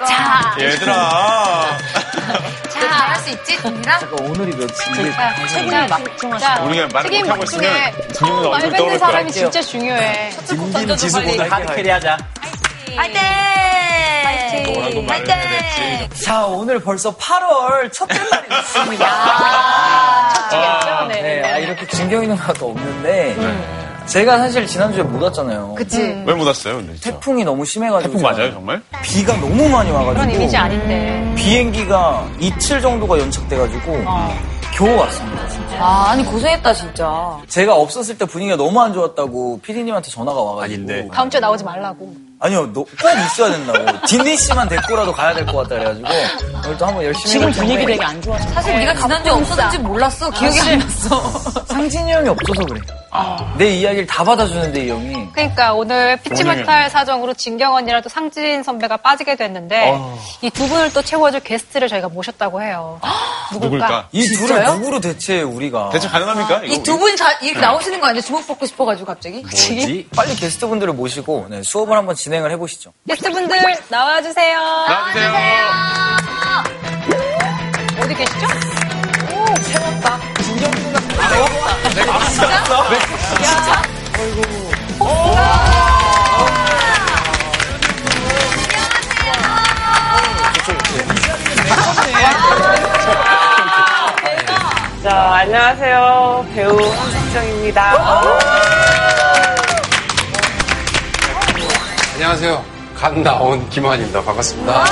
그러니까. 자, 얘들아. 자, 할수 있지, 동민아? 잠깐 오늘이 며칠? 책임을 막중하시다. 우리가 말을 책임 못하고 있으면 처음 말 얼굴 뱉는 떠오를 거야. 사람이 진짜 중요해. 딘딘 지수보다 hard carry 하자. 화이팅! 뭐라고 말을 해야 될지. 자, 오늘 벌써 8월 첫째 날이 됐습니다. 아, 네, 네. 아, 이렇게 진경이 누나가 없는데, 제가 사실 지난주에 못 왔잖아요. 그치. 왜 못 왔어요, 근데? 진짜? 태풍이 너무 심해가지고. 태풍 맞아요, 정말? 비가 너무 많이 와가지고. 그런 이미지 아닌데. 비행기가 이틀 정도가 연착돼가지고, 겨우 왔습니다. 진짜. 아, 아니, 고생했다, 진짜. 제가 없었을 때 분위기가 너무 안 좋았다고 피디님한테 전화가 와가지고. 아닌데. 다음 주에 나오지 말라고. 아니요, 너, 꼭 있어야 된다고. 딘딘 씨만 데리고라도 가야 될 것 같다 그래가지고, 오늘 또 한번 열심히 지금 분위기 되게 안 좋아서. 사실 네가 지난주에 없었는지 몰랐어. 기억이 안 났어. 상진이 형이 없어서 그래. 내 이야기를 다 받아주는데, 이 형이. 그러니까 오늘 피치 본인은- 못할 사정으로 진경 언니랑 또 상진 선배가 빠지게 됐는데 이두 분을 또 채워줄 게스트를 저희가 모셨다고 해요. 누굴까? 이 둘을 진짜요? 누구로 대체해, 우리가. 대체 가능합니까? 이두 분이 다 이렇게 나오시는 거 아니에요? 주목 받고 싶어가지고 갑자기? 뭐지? 빨리 게스트분들을 모시고, 네, 수업을 한번 진행을 해보시죠. 게스트분들 나와주세요. 나와주세요. 어디 계시죠? 자, 안녕하세요. 배우 한석정입니다. 안녕하세요. 간 나온 김환입니다. 반갑습니다.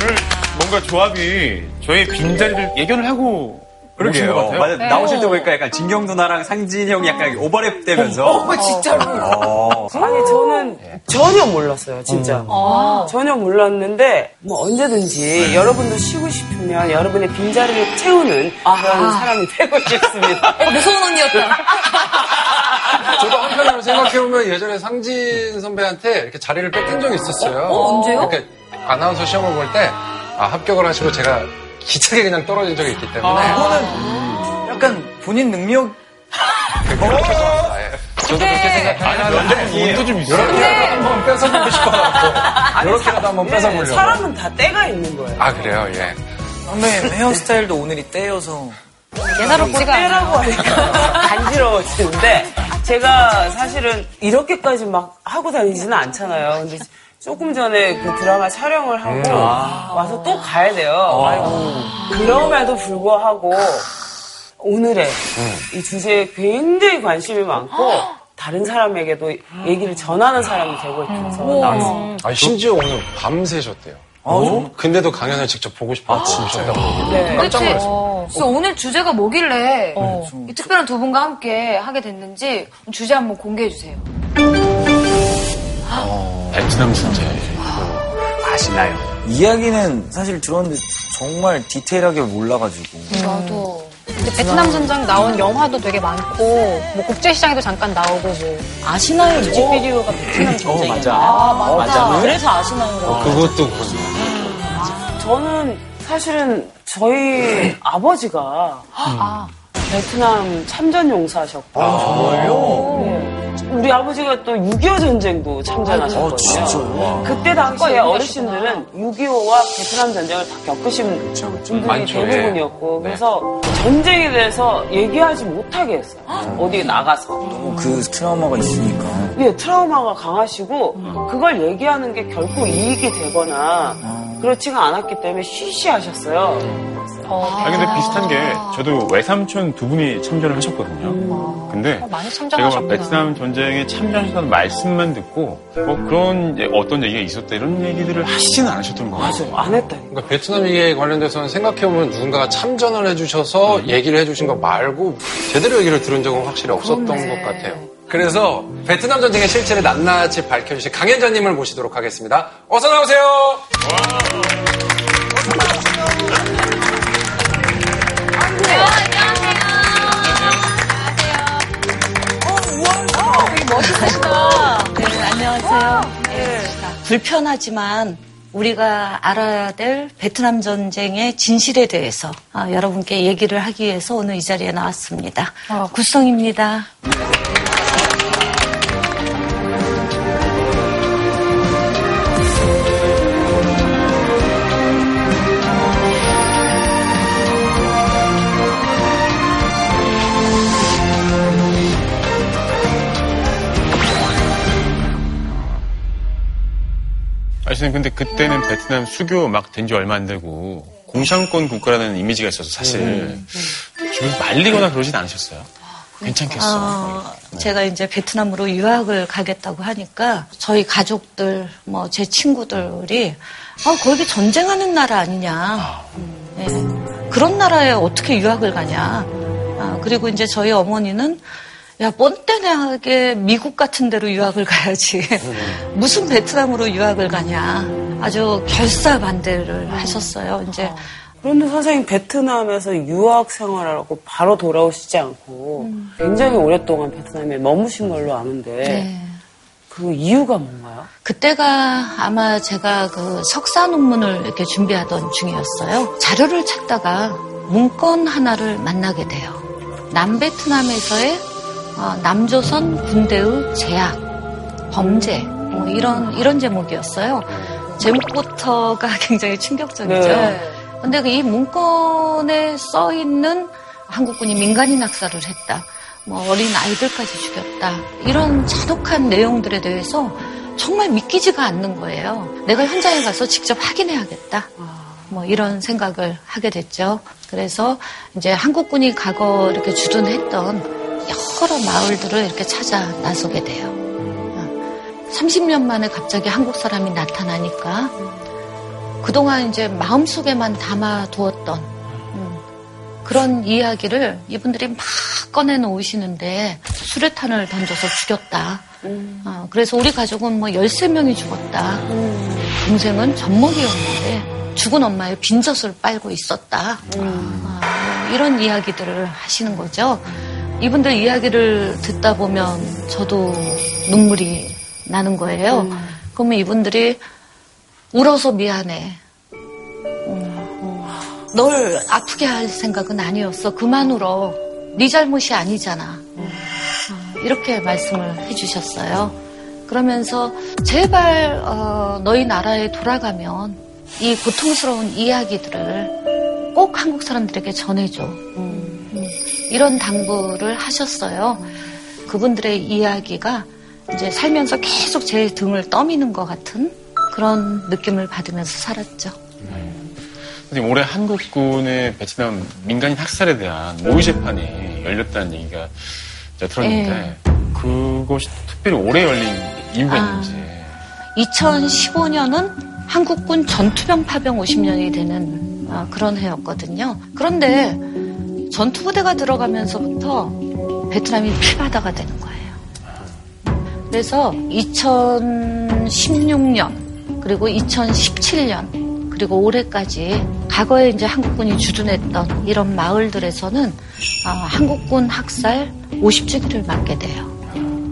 오늘 뭔가 조합이 저희 빈자리를 예견을 하고 오신 것 같아요. 맞아. 나오실 때 보니까 약간 진경 누나랑 상진이 형이 약간 오버랩 되면서. 진짜로. 아니, 저는 전혀 몰랐어요, 진짜. 전혀 몰랐는데, 뭐 언제든지 여러분도 쉬고 싶으면 여러분의 빈자리를 채우는 그런 사람이 되고 싶습니다. 어, 무서운 언니였다. 저도 한편으로 생각해보면 예전에 상진 선배한테 이렇게 자리를 뺏긴 적이 있었어요. 어, 언제요? 이렇게 아나운서 시험을 볼 때, 아, 합격을 하시고 제가 기차게 그냥 떨어진 적이 있기 때문에. 이거는 약간 본인 능력, 죄송합니다. 예. 저도 그렇게 생각하는데, 운도 좀 있어요. 이렇게라도 한번 뺏어보고 싶어갖고. 이렇게라도 한번 네, 뺏어보려고. 사람은 다 때가 있는 거예요. 아, 그래요? 예. 선배님 헤어스타일도 오늘이 떼여서. 예사롭지가 않아요. 때라고 하니까 간지러워지는데 제가 사실은 이렇게까지 막 하고 다니지는 않잖아요. 근데 조금 전에 그 드라마 촬영을 하고 와서 또 가야 돼요. 아이고. 그럼에도 불구하고 오늘의 이 주제에 굉장히 관심이 많고 다른 사람에게도 얘기를 전하는 사람이 되고 싶어서 나왔습니다. 아, 심지어 오늘 밤새셨대요. 근데도 강연을 직접 보고 싶어서 오셨다고. 네. 도대체 어. 그래서 오늘 주제가 뭐길래 이 특별한 두 분과 함께 하게 됐는지 주제 한번 공개해 주세요. 베트남 순재. 아시나요? 이야기는 사실 들었는데 정말 디테일하게 몰라가지고. 나도 근데 베트남 전장 나온 영화도 되게 많고 뭐 국제 시장에도 잠깐 나오고 뭐 아시나요? 뮤직비디오가 베트남 전쟁이야. 맞아. 아 맞다. 맞아. 그래서 아시나요? 그것도 그렇구나. 저는 사실은 저희 아버지가 베트남 참전 용사셨고 정말요? 우리 아버지가 또 6.25 전쟁도 참전하셨거든요. 진짜요? 그때 당시에 어르신들은 6.25와 베트남 전쟁을 다 겪으신 분들이 많죠, 예. 대부분이었고 그래서 전쟁에 대해서 얘기하지 못하게 했어요. 어디 나가서. 너무 그 트라우마가 있으니까. 예, 트라우마가 강하시고 그걸 얘기하는 게 결코 이익이 되거나 그렇지가 않았기 때문에 쉬쉬하셨어요. 아 근데 비슷한 게 저도 외삼촌 두 분이 참전을 하셨거든요. 근데 어, 많이 제가. 막 베트남 전쟁에 참전하셨다는 말씀만 듣고 뭐 그런 어떤 얘기가 있었다 이런 얘기들을 하시지는 않으셨던 것 같아요. 안 했다. 그러니까 베트남에 관련돼서는 생각해보면 누군가가 참전을 해주셔서 얘기를 해주신 거 말고 제대로 얘기를 들은 적은 확실히 없었던 것 같아요. 그래서 베트남 전쟁의 실체를 낱낱이 밝혀주신 강현자님을 모시도록 하겠습니다. 어서 나오세요. 네, 안녕하세요. 네. 불편하지만 우리가 알아야 될 베트남 전쟁의 진실에 대해서 아, 여러분께 얘기를 하기 위해서 오늘 이 자리에 나왔습니다. 어, 구성입니다. 아, 선생님, 근데 그때는 베트남 수교 막 된 지 얼마 안 되고, 공산권 국가라는 이미지가 있어서 사실, 주변에서 말리거나 그러진 않으셨어요? 괜찮겠어. 어, 제가 이제 베트남으로 유학을 가겠다고 하니까 저희 가족들, 뭐 제 친구들이 아, 거기 전쟁하는 나라 아니냐. 예. 그런 나라에 어떻게 유학을 가냐. 아, 그리고 이제 저희 어머니는 야, 뻔때하게 미국 같은 데로 유학을 가야지. 무슨 베트남으로 유학을 가냐. 아주 결사 반대를 하셨어요. 이제 그런데 선생님 베트남에서 유학 생활하고 바로 돌아오시지 않고 굉장히 오랫동안 베트남에 머무신 걸로 아는데 네. 그 이유가 뭔가요? 그때가 아마 제가 그 석사 논문을 이렇게 준비하던 중이었어요. 자료를 찾다가 문건 하나를 만나게 돼요. 남베트남에서의 어, 남조선 군대의 제약, 범죄, 뭐 이런, 이런 제목이었어요. 제목부터가 굉장히 충격적이죠. 네. 근데 그이 문건에 써 있는 한국군이 민간인 학살을 했다. 뭐 어린 아이들까지 죽였다. 이런 잔혹한 내용들에 대해서 정말 믿기지가 않는 거예요. 내가 현장에 가서 직접 확인해야겠다. 뭐 이런 생각을 하게 됐죠. 그래서 이제 한국군이 과거 이렇게 주둔했던 여러 마을들을 이렇게 찾아 나서게 돼요. 30년 만에 갑자기 한국 사람이 나타나니까 그동안 이제 마음속에만 담아두었던 음, 그런 이야기를 이분들이 막 꺼내놓으시는데 수류탄을 던져서 죽였다. 어, 그래서 우리 가족은 뭐 13명이 죽었다. 동생은 젖먹이였는데 죽은 엄마의 빈젖을 빨고 있었다. 어, 이런 이야기들을 하시는 거죠. 이분들 이야기를 듣다 보면 저도 눈물이 나는 거예요. 그러면 이분들이 울어서 미안해. 음, 널 아프게 할 생각은 아니었어. 그만 울어. 네 잘못이 아니잖아. 어, 이렇게 말씀을 해주셨어요. 그러면서 제발 어, 너희 나라에 돌아가면 이 고통스러운 이야기들을 꼭 한국 사람들에게 전해줘. 음, 이런 당부를 하셨어요. 그분들의 이야기가 이제 살면서 계속 제 등을 떠미는 것 같은 그런 느낌을 받으면서 살았죠. 선생님, 올해 한국군의 베트남 민간인 학살에 대한 모의 재판이 열렸다는 얘기가 들었는데, 그것이 특별히 올해 열린 이유가 아. 있는지. 2015년은 한국군 전투병 파병 50년이 되는 아, 그런 해였거든요. 그런데 전투부대가 들어가면서부터 베트남이 피바다가 되는 거예요. 그래서 2016년 그리고 2017년 그리고 올해까지 과거에 이제 한국군이 주둔했던 이런 마을들에서는 아, 한국군 학살 50주기를 맞게 돼요.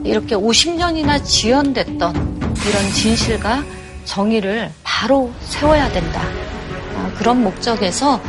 이렇게 50년이나 지연됐던 이런 진실과 정의를 바로 세워야 된다. 아, 그런 목적에서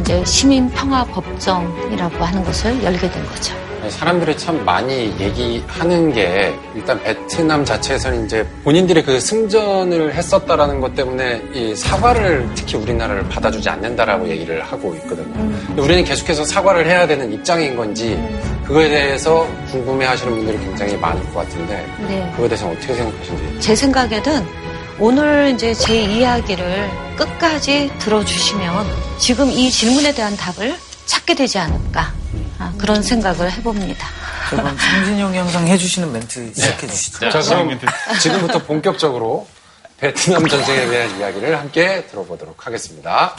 이제 시민 평화 법정이라고 하는 것을 열게 된 거죠. 사람들이 참 많이 얘기하는 게 일단 베트남 자체에서는 이제 본인들이 그 승전을 했었다라는 것 때문에 이 사과를 특히 우리나라를 받아주지 않는다라고 얘기를 하고 있거든요. 근데 우리는 계속해서 사과를 해야 되는 입장인 건지 그거에 대해서 궁금해 하시는 분들이 굉장히 많을 것 같은데 네. 그거에 대해서 어떻게 생각하시는지. 제 생각에는 오늘 이제 제 이야기를 끝까지 들어주시면 지금 이 질문에 대한 답을 찾게 되지 않을까 아, 그런 생각을 해봅니다. 자, 그럼 형이 항상 해주시는 멘트 시작해 주시죠. 자, 자, 그럼. 지금부터 본격적으로 베트남 전쟁에 대한 이야기를 함께 들어보도록 하겠습니다.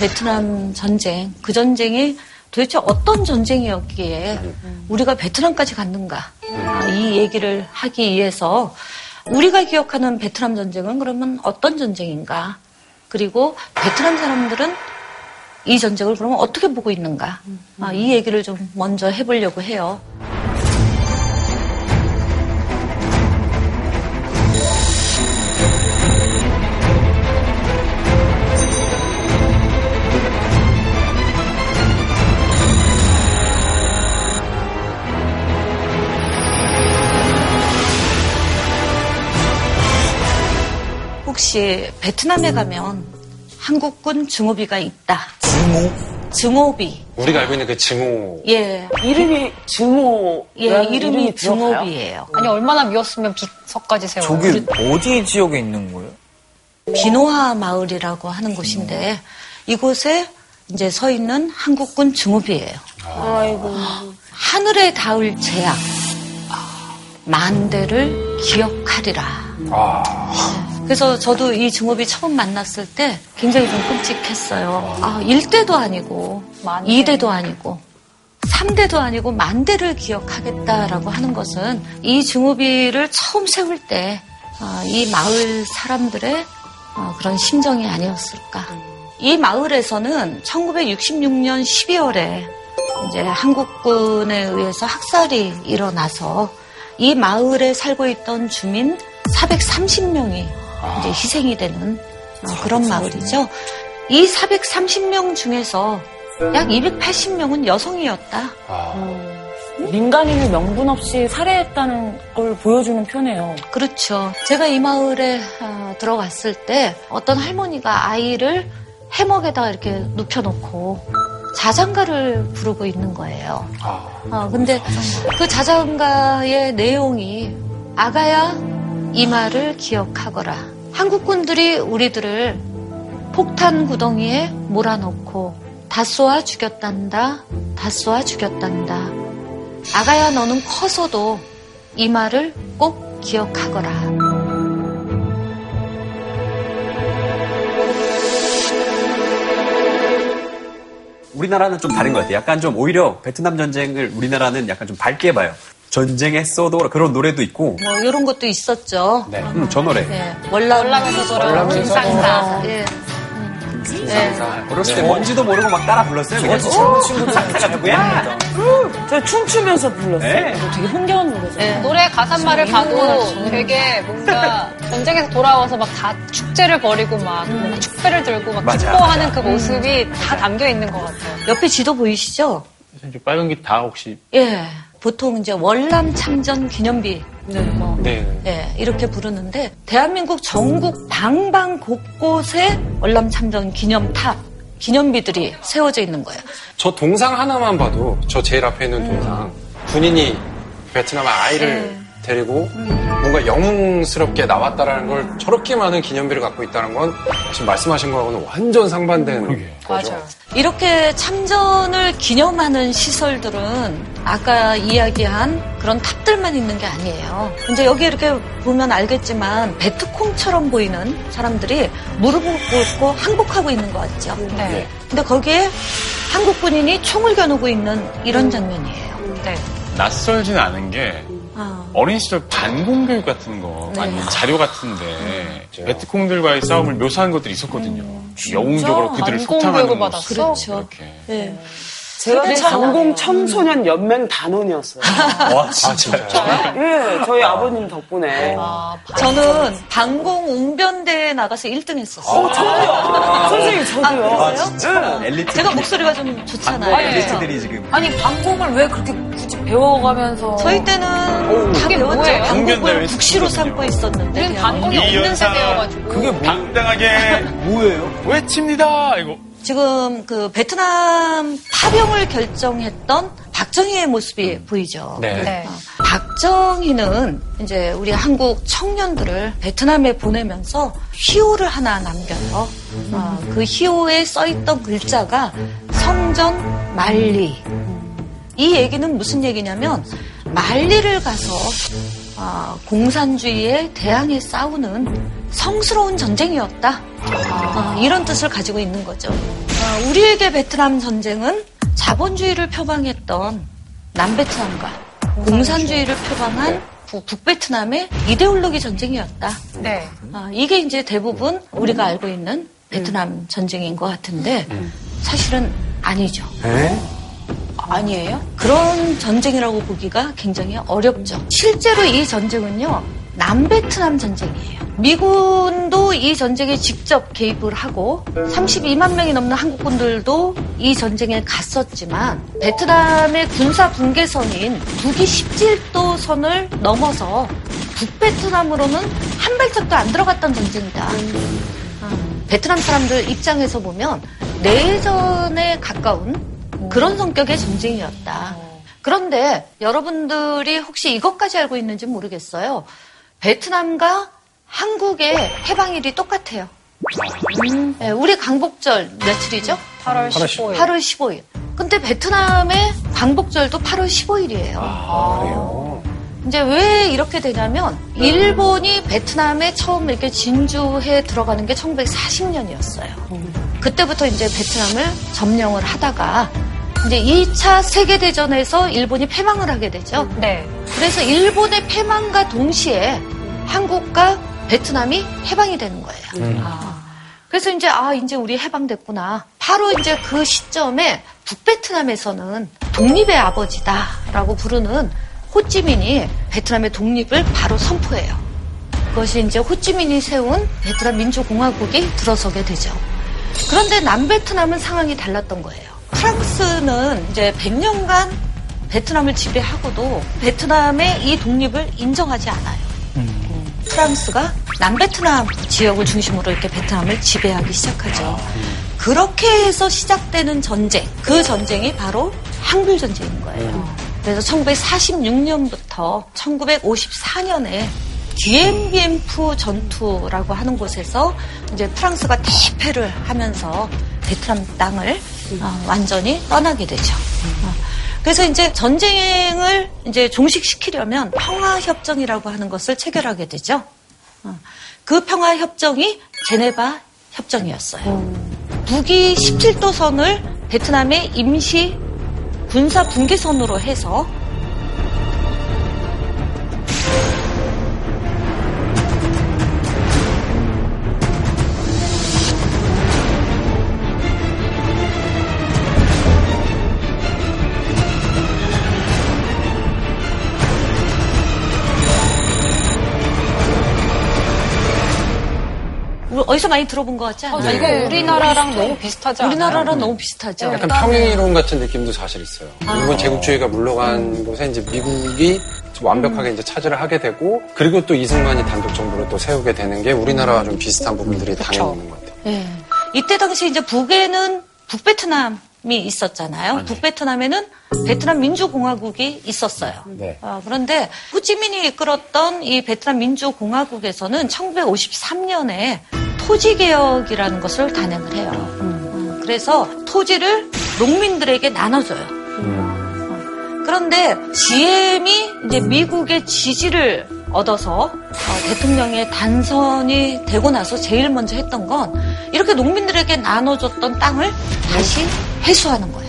베트남 전쟁, 그 전쟁이 도대체 어떤 전쟁이었기에 우리가 베트남까지 갔는가 아, 이 얘기를 하기 위해서 우리가 기억하는 베트남 전쟁은 그러면 어떤 전쟁인가 그리고 베트남 사람들은 이 전쟁을 그러면 어떻게 보고 있는가 아, 이 얘기를 좀 먼저 해보려고 해요. 혹시 베트남에 가면 한국군 중호비가 있다. 주모? 증오비. 우리가 알고 있는 그 증오. 예. 이름이 증오. 예, 이름이 증오비예요. 아니 얼마나 미웠으면 비석까지 세워. 저기 어디 지역에 있는 거예요? 비노하 마을이라고 하는 곳인데 이곳에 이제 서 있는 한국군 증오비예요. 아이고. 하늘에 닿을 재앙 만대를 기억하리라. 그래서 저도 이 증오비 처음 만났을 때 굉장히 좀 끔찍했어요. 아, 1대도 아니고, 만대. 2대도 아니고, 3대도 아니고, 만대를 기억하겠다라고 하는 것은 이 증오비를 처음 세울 때, 아, 이 마을 사람들의 어, 그런 심정이 아니었을까. 이 마을에서는 1966년 12월에 이제 한국군에 의해서 학살이 일어나서 이 마을에 살고 있던 주민 430명이 이제 희생이 되는 어, 그런 마을이죠. 이 430명 중에서 약 280명은 여성이었다. 민간인을 명분 없이 살해했다는 걸 보여주는 표네요. 그렇죠. 제가 이 마을에 어, 들어갔을 때 어떤 할머니가 아이를 해먹에다가 이렇게 눕혀놓고 자장가를 부르고 있는 거예요. 어, 근데 그 자장가의 내용이 아가야 이 말을 기억하거라. 한국군들이 우리들을 폭탄 구덩이에 몰아넣고 다 쏘아 죽였단다. 다 쏘아 죽였단다. 아가야 너는 커서도 이 말을 꼭 기억하거라. 우리나라는 좀 다른 것 같아요. 약간 좀 오히려 베트남 전쟁을 우리나라는 약간 좀 밝게 봐요. 전쟁했어도 그런 노래도 있고. 뭐 이런 것도 있었죠. 네. 음, 저 노래. 네. 월남에서 돌아온 김상사. 예. 네. 어렸을 때 뭔지도 모르고 막 따라 불렀어요. 그냥. 젊은 친구들 착각합니다. 저 춤추면서 불렀어요. 네. 되게 흥겨운 노래죠. 네. 노래 가사말을 봐도 되게 뭔가 전쟁에서 돌아와서 막 다 축제를 벌이고 막 뭔가 축배를 들고 막 맞아, 기뻐하는 그 모습이 다 담겨 있는 것 같아요. 옆에 지도 보이시죠? 이제 빨간 게 다 혹시 예. 보통 이제 월남 참전 기념비. 뭐 네. 예, 이렇게 부르는데 대한민국 전국 방방 곳곳에 월남 참전 기념탑, 기념비들이 세워져 있는 거예요. 저 동상 하나만 봐도 저 제일 앞에 있는 동상 군인이 베트남 아이를 데리고 뭔가 영웅스럽게 나왔다라는 걸 저렇게 많은 기념비를 갖고 있다는 건 지금 말씀하신 거하고는 완전 상반되는 거죠. 맞아요. 이렇게 참전을 기념하는 시설들은 아까 이야기한 그런 탑들만 있는 게 아니에요. 이제 여기 이렇게 보면 알겠지만 베트콩처럼 보이는 사람들이 무릎을 꿇고 항복하고 있는 거 같죠. 네. 근데 거기에 한국 군인이 총을 겨누고 있는 이런 장면이에요. 네. 낯설진 않은 게 아. 어린 시절 반공교육 같은 거 아니면 자료 같은데 베트콩들과의 싸움을 묘사한 것들이 있었거든요. 영웅적으로 그들을 받았어? 모습. 그렇죠. 이렇게. 네. 제가 전공 청소년 연맹 단원이었어요. 와, 진짜요? 예, 저희 아버님 덕분에. 아, 저는 방공 웅변대에 나가서 1등 했었어요. 어, 저도요. 선생님, 저도요. 아, 진짜. 엘리트. 제가 목소리가 좀 좋잖아요. 엘리트들이 지금. 아니 방공을 왜 그렇게 굳이 배워가면서 저희 때는 다 그게 배웠죠. 뭐예요? 방공을 국시로. 삼고 있었는데. 우리는. 반공이 없는 세대여가지고. 그게 뭐, 당당하게 뭐예요? 외칩니다. 이거 지금 그 베트남 파병을 결정했던 박정희의 모습이 보이죠. 네. 네. 어, 박정희는 이제 우리 한국 청년들을 베트남에 보내면서 희호를 하나 남겨요. 어, 그 희호에 써있던 글자가 성전 만리. 이 얘기는 무슨 얘기냐면 말리를 가서 아, 공산주의에 대항해 싸우는 성스러운 전쟁이었다. 아, 이런 뜻을 가지고 있는 거죠. 아, 우리에게 베트남 전쟁은 자본주의를 표방했던 남베트남과 공산주의를 표방한 북- 북베트남의 이데올로기 전쟁이었다. 네. 아, 이게 이제 대부분 우리가 알고 있는 베트남 전쟁인 것 같은데 사실은 아니죠. 아니에요? 그런 전쟁이라고 보기가 굉장히 어렵죠. 실제로 이 전쟁은요, 남베트남 전쟁이에요. 미군도 이 전쟁에 직접 개입을 하고 32만 명이 넘는 한국군들도 이 전쟁에 갔었지만 베트남의 군사 분계선인 북이 17도 선을 넘어서 북베트남으로는 한 발짝도 안 들어갔던 전쟁이다. 아, 베트남 사람들 입장에서 보면 내전에 가까운 그런 성격의 전쟁이었다. 그런데 여러분들이 혹시 이것까지 알고 있는지 모르겠어요. 베트남과 한국의 해방일이 똑같아요. 음, 네, 우리 광복절 며칠이죠? 8월 15일. 8월 15일. 근데 베트남의 광복절도 8월 15일이에요. 이제 왜 이렇게 되냐면 일본이 베트남에 처음 이렇게 진주해 들어가는 게 1940년이었어요. 그때부터 이제 베트남을 점령을 하다가 이제 2차 세계대전에서 일본이 패망을 하게 되죠. 네. 그래서 일본의 패망과 동시에 한국과 베트남이 해방이 되는 거예요. 아. 그래서 이제 아 이제 우리 해방됐구나. 바로 이제 그 시점에 북베트남에서는 독립의 아버지다라고 부르는 호찌민이 베트남의 독립을 바로 선포해요. 그것이 이제 호찌민이 세운 베트남 민주공화국이 들어서게 되죠. 그런데 남베트남은 상황이 달랐던 거예요. 프랑스는 이제 100년간 베트남을 지배하고도 베트남의 이 독립을 인정하지 않아요. 프랑스가 남베트남 지역을 중심으로 이렇게 베트남을 지배하기 시작하죠. 그렇게 해서 시작되는 전쟁, 그 전쟁이 바로 한글 전쟁인 거예요. 그래서 1946년부터 1954년에 디엠비엠프 전투라고 하는 곳에서 이제 프랑스가 대패를 하면서 베트남 땅을 어, 완전히 떠나게 되죠. 어, 그래서 이제 전쟁을 이제 종식시키려면 평화협정이라고 하는 것을 체결하게 되죠. 어, 그 평화협정이 제네바 협정이었어요. 북이 17도선을 베트남의 임시 군사 분계선으로 해서 어디서 많이 들어본 것 같지 않아요? 이거 우리나라랑 너무 비슷하지 않아요? 우리나라랑 너무 비슷하죠. 약간 평행이론 같은 느낌도 사실 있어요. 일본 제국주의가 물러간 곳에 이제 미국이 좀 완벽하게 이제 차지를 하게 되고 그리고 또 이승만이 단독 정부를 또 세우게 되는 게 우리나라와 좀 비슷한 부분들이 당연히 있는 것 같아요. 예. 이때 당시 이제 북에는 북베트남 이 있었잖아요. 북베트남에는 베트남 민주공화국이 있었어요. 네. 어, 그런데 호찌민이 이끌었던 이 베트남 민주공화국에서는 1953년에 토지 개혁이라는 것을 단행을 해요. 음, 그래서 토지를 농민들에게 나눠줘요. 어, 그런데 GM이 이제 미국의 지지를 얻어서 어, 대통령의 단선이 되고 나서 제일 먼저 했던 건 이렇게 농민들에게 나눠줬던 땅을 다시 회수하는 거예요.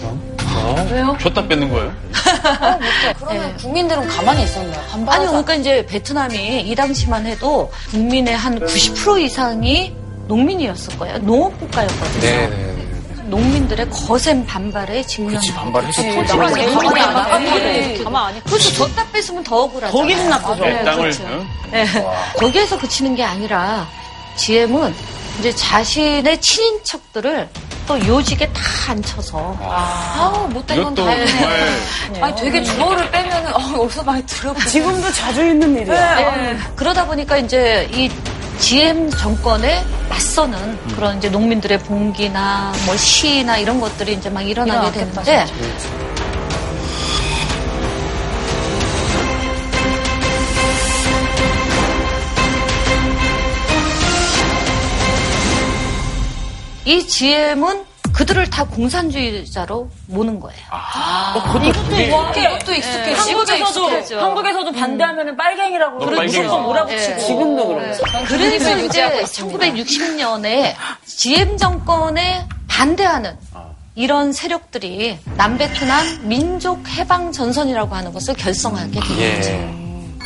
왜요? 줬다 뺏는 거예요? 그러면 국민들은 가만히 있었나요? 반발하지 아니요, 그러니까 이제 베트남이 이 당시만 해도 국민의 한 90% 이상이 농민이었을 거예요. 농업국가였거든요. 네, 네, 네. 농민들의 거센 반발에 직면하고 그치, 반발해서 더 가만히 가만히 안 가만히 안 가만 안있 그래서 줬다 뺏으면 더 억울하죠. 거기는 나쁘죠. 네, 땅을 그렇죠. 응? 네. 거기에서 그치는 게 아니라 GM은 이제 자신의 친인척들을 또 요직에 다 앉혀서 아우, 못된 건다 했네. 정말 아니, 되게 주어를 빼면은, 어, 어디서 많이 들어보지. 지금도 자주 있는 일이야. 네. 그러다 보니까 이제 이 GM 정권에 맞서는 그런 이제 농민들의 봉기나 뭐 시나 이런 것들이 이제 막 일어나게 되는데 이 GM은 그들을 다 공산주의자로 모는 거예요. 이것도, 와, 이것도 익숙해. 익숙하죠. 한국에서도 반대하면은 빨갱이라고 너 빨갱이. 무조건 몰아붙이고. 네. 지금도 그래요. 그래서 이제 1960년에 GM 정권에 반대하는 이런 세력들이 남베트남 민족 해방 전선이라고 하는 것을 결성하게 된 거죠. 예.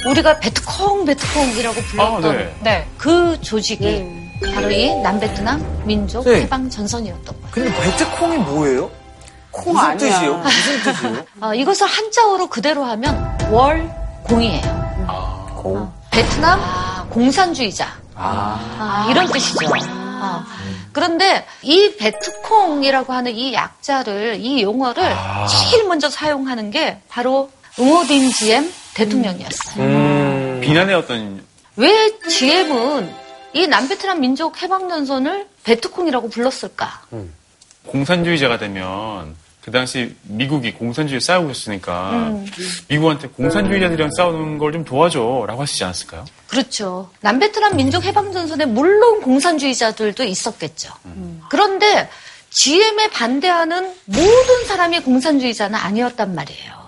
우리가 베트콩 베트콩이라고 아, 불렀던 네. 네. 그 조직이 바로 이 남베트남 민족 네. 해방 전선이었던 거예요. 근데 베트콩이 뭐예요? 콩 무슨 아니야. 뜻이에요? 무슨 뜻이에요? 어, 이것을 한자어로 그대로 하면 월공이에요. 공. 베트남 공산주의자. 아. 아, 이런 뜻이죠. 어. 그런데 이 베트콩이라고 하는 이 약자를, 이 용어를 제일 먼저 사용하는 게 바로 응호딘 GM 대통령이었어요. 음. 비난의 어떤 왜 GM은 이 남베트남 민족 해방전선을 베트콩이라고 불렀을까? 공산주의자가 되면 그 당시 미국이 공산주의 싸우고 있으니까 음. 미국한테 공산주의자들이랑 싸우는 걸 좀 도와줘라고 하시지 않았을까요? 그렇죠. 남베트남 민족 해방전선에 물론 공산주의자들도 있었겠죠. 그런데 GM에 반대하는 모든 사람이 공산주의자는 아니었단 말이에요.